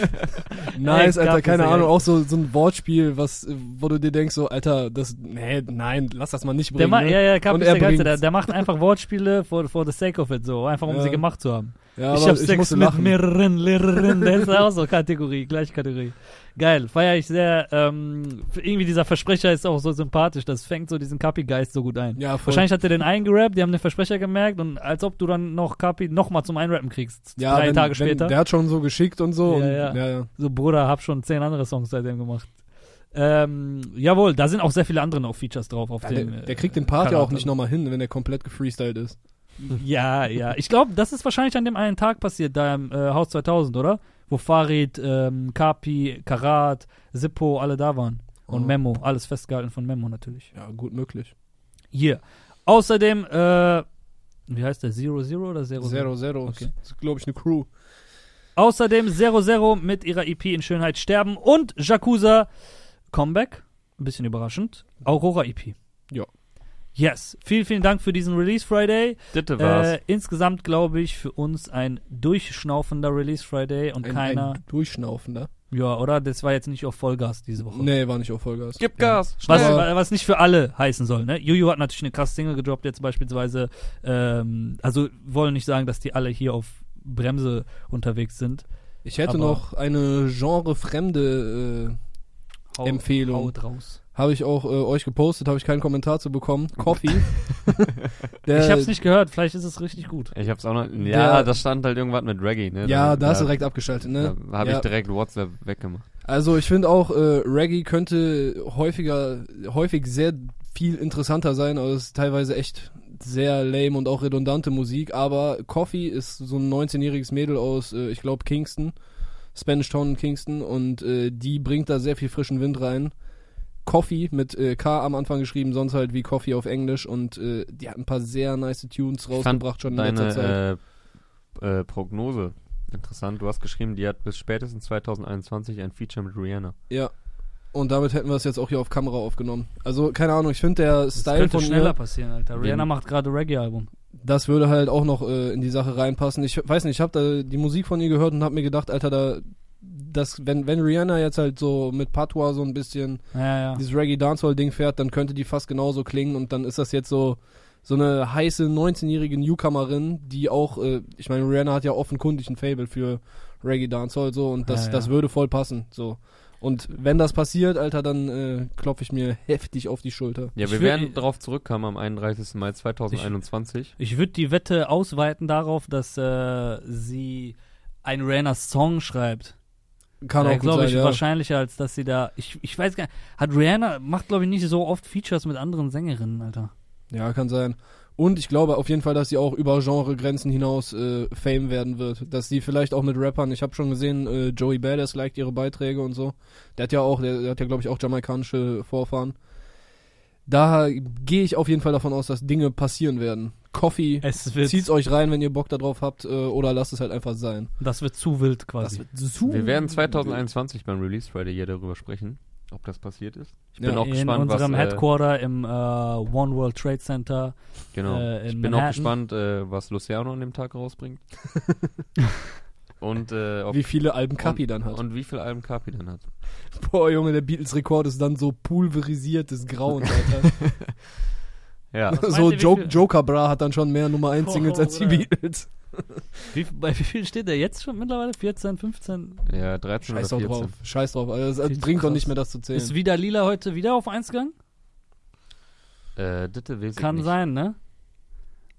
[LAUGHS] nice,
Ey,
Alter, keine Ahnung,
geil.
auch so, so ein Wortspiel, was, äh, wo du dir denkst, so, Alter, das, nee, nein, lass das mal nicht
Der
bringen.
ma
ne?
ja, ja,
Und
ist
er
der Geilste. Der, der macht einfach Wortspiele for, for the sake of it, so. Einfach um
Ja.
sie gemacht zu haben.
Ja,
ich hab Sex mit
lachen.
mehreren Lehrerinnen. Der ist [LAUGHS] auch so Kategorie, gleiche Kategorie. Geil, feiere ich sehr. Ähm, irgendwie dieser Versprecher ist auch so sympathisch. Das fängt so diesen Kapi-Geist so gut ein.
Ja, voll.
Wahrscheinlich hat er den eingerappt, die haben den Versprecher gemerkt und als ob du dann noch Kapi nochmal zum Einrappen kriegst.
ja,
drei
wenn,
Tage
wenn,
später.
Der hat schon so geschickt und so.
Ja,
und,
ja.
ja, ja.
so, Bruder, hab schon zehn andere Songs seitdem gemacht. Ähm, jawohl, da sind auch sehr viele andere noch Features drauf auf
Ja,
dem.
der,
äh,
der kriegt den Part ja auch nicht nochmal hin, wenn der komplett gefreestylt ist.
Ja, ja. Ich glaube, das ist wahrscheinlich an dem einen Tag passiert, da im äh, Haus 2000, oder? Wo Farid, ähm, Kapi, Karat, Sippo alle da waren. Und
Oh.
Memo, alles festgehalten von Memo natürlich.
Ja, gut möglich.
Hier. Außerdem, äh, wie heißt der? Zero Zero oder Zero
Zero, Zero.
Okay.
Das ist, glaube ich, eine Crew.
Außerdem Zero Zero mit ihrer EP in Schönheit sterben und Jakuza Comeback. Ein bisschen überraschend. Aurora EP.
Ja.
Yes. Vielen, vielen Dank für diesen Release Friday.
Ditte war's.
Äh, insgesamt glaube ich für uns ein durchschnaufender Release Friday und
Ein,
keiner.
ein Durchschnaufender.
ja, oder? Das war jetzt nicht auf Vollgas diese Woche.
Nee, war nicht auf Vollgas.
Gib Gas.
Was, was nicht für alle heißen soll, ne? Juju hat natürlich eine krasse Single gedroppt jetzt beispielsweise. Ähm, also wollen nicht sagen, dass die alle hier auf Bremse unterwegs sind.
Ich hätte noch eine genrefremde äh,
Hau,
Empfehlung.
Haut raus.
Habe ich auch äh, euch gepostet, habe ich keinen Kommentar zu bekommen. Coffee. [LAUGHS] [LAUGHS] Der-
ich hab's nicht gehört, vielleicht ist es richtig gut.
Ich hab's auch noch. Ja,
Der-
das stand halt irgendwas mit Reggae, ne?
Ja, da hast du direkt abgeschaltet, ne?
Da habe
Ja.
ich direkt WhatsApp weggemacht.
Also ich finde auch, äh, Reggae könnte häufiger, häufig sehr viel interessanter sein, aber es ist teilweise echt sehr lame und auch redundante Musik. Aber Coffee ist so ein 19-jähriges Mädel aus, äh, ich glaube, Kingston, Spanish Town in Kingston und äh, die bringt da sehr viel frischen Wind rein. Coffee mit äh, K am Anfang geschrieben, sonst halt wie Coffee auf Englisch und äh, die hat ein paar sehr nice Tunes rausgebracht schon in letzter Zeit.
Deine äh, äh, Prognose interessant. Du hast geschrieben, die hat bis spätestens 2021 ein Feature mit Rihanna.
Ja. Und damit hätten wir es jetzt auch hier auf Kamera aufgenommen. Also, keine Ahnung, ich finde der
Das
Style
könnte
von
schneller
ihr,
passieren, Alter. Rihanna macht gerade Reggae-Album.
das würde halt auch noch äh, in die Sache reinpassen. Ich weiß nicht, ich habe da die Musik von ihr gehört und habe mir gedacht, Alter, da das, wenn, wenn Rihanna jetzt halt so mit Patois so ein bisschen
Ja, ja.
dieses Reggae Dancehall Ding fährt, dann könnte die fast genauso klingen und dann ist das jetzt so so eine heiße 19-jährige Newcomerin, die auch, äh, ich meine, Rihanna hat ja offenkundig ein Fable für Reggae Dancehall so und das,
Ja, ja.
das würde voll passen so. Und wenn das passiert, Alter, dann äh, klopfe ich mir heftig auf die Schulter.
Ja,
Ich
wir
will-
werden darauf zurückkommen am 31. Mai 2021.
Ich würde die Wette ausweiten darauf, dass äh, sie einen Rihanna-Song schreibt.
Kann
äh,
auch
glaube
sein,
ich,
ja.
wahrscheinlicher, als dass sie da. Ich, ich weiß gar nicht. Hat Rihanna, macht glaube ich nicht so oft Features mit anderen Sängerinnen, Alter.
Ja, kann sein. Und ich glaube auf jeden Fall, dass sie auch über Genregrenzen hinaus äh, Fame werden wird. Dass sie vielleicht auch mit Rappern, ich habe schon gesehen, äh, Joey Badass liked ihre Beiträge und so. Der hat ja auch, der, der hat ja glaube ich auch jamaikanische Vorfahren. Da gehe ich auf jeden Fall davon aus, dass Dinge passieren werden. Coffee,
Es wird,
zieht's euch rein, wenn ihr Bock darauf habt, äh, oder lasst es halt einfach sein.
das wird zu wild quasi.
so
Wir werden 2021 beim Release Friday hier darüber sprechen, ob das passiert ist. Ich bin
Ja.
auch
In
gespannt, was.
unserem
Äh,
Headquarter im äh, One World Trade Center.
genau.
äh,
ich
in
bin auch
Manhattan.
gespannt, äh, was Luciano an dem Tag rausbringt. [LAUGHS] [LAUGHS] und, äh, ob,
Wie viele Alben Kapi dann hat.
und wie viel Alben Kapi dann hat.
Boah, Junge, der Beatles-Rekord ist dann so pulverisiert des Grauens, Alter. [LAUGHS]
Ja. [LAUGHS]
So
meint ihr, wie
Jo-
viel-
Joker Bra hat dann schon mehr Nummer 1 Singles
Oh,
als die. Beatles. [LAUGHS]
Wie, bei wie viel steht der jetzt schon mittlerweile? 14, 15?
ja, 13
Scheiß
oder
doch
14.
drauf. Scheiß drauf. Also,
zu
bringt doch nicht mehr das zu zählen.
Ist wieder Lila heute wieder auf 1 gegangen?
Äh, ich
Kann
nicht.
sein, ne?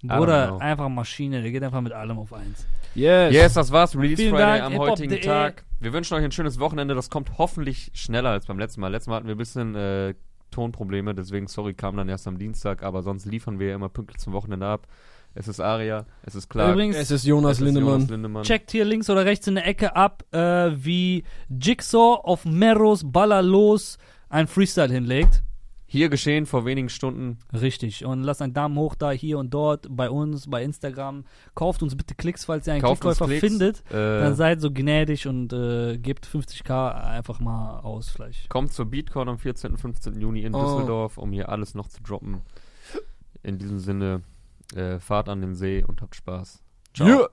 Oder einfach Maschine, der geht einfach mit allem auf 1.
yes.
Yes, das war's. Release
Vielen
Friday
Dank,
am heutigen Tag. Wir wünschen euch ein schönes Wochenende. Das kommt hoffentlich schneller als beim letzten Mal. Letztes Mal hatten wir ein bisschen äh, Tonprobleme, deswegen, sorry, kam dann erst am Dienstag, aber sonst liefern wir ja immer pünktlich zum Wochenende ab. Es ist Aria, es ist klar.
Übrigens,
Es ist Jonas
es ist
Lindemann.
Jonas Lindemann.
checkt hier links oder rechts in der Ecke ab, äh, wie Jigsaw auf Meros Ballerlos ein Freestyle hinlegt.
Hier geschehen vor wenigen Stunden.
Richtig. Und lasst einen Daumen hoch da, hier und dort, bei uns, bei Instagram. Kauft uns bitte Klicks, falls ihr einen
Kauft
Klickkäufer
Klicks.
findet.
Äh,
Dann seid so gnädig und äh, gebt 50k einfach mal aus, vielleicht.
kommt zur Beatcon am 14. und 15. Juni in
Oh.
Düsseldorf, um hier alles noch zu droppen. In diesem Sinne, äh, fahrt an den See und habt Spaß. Ciao.
Yeah.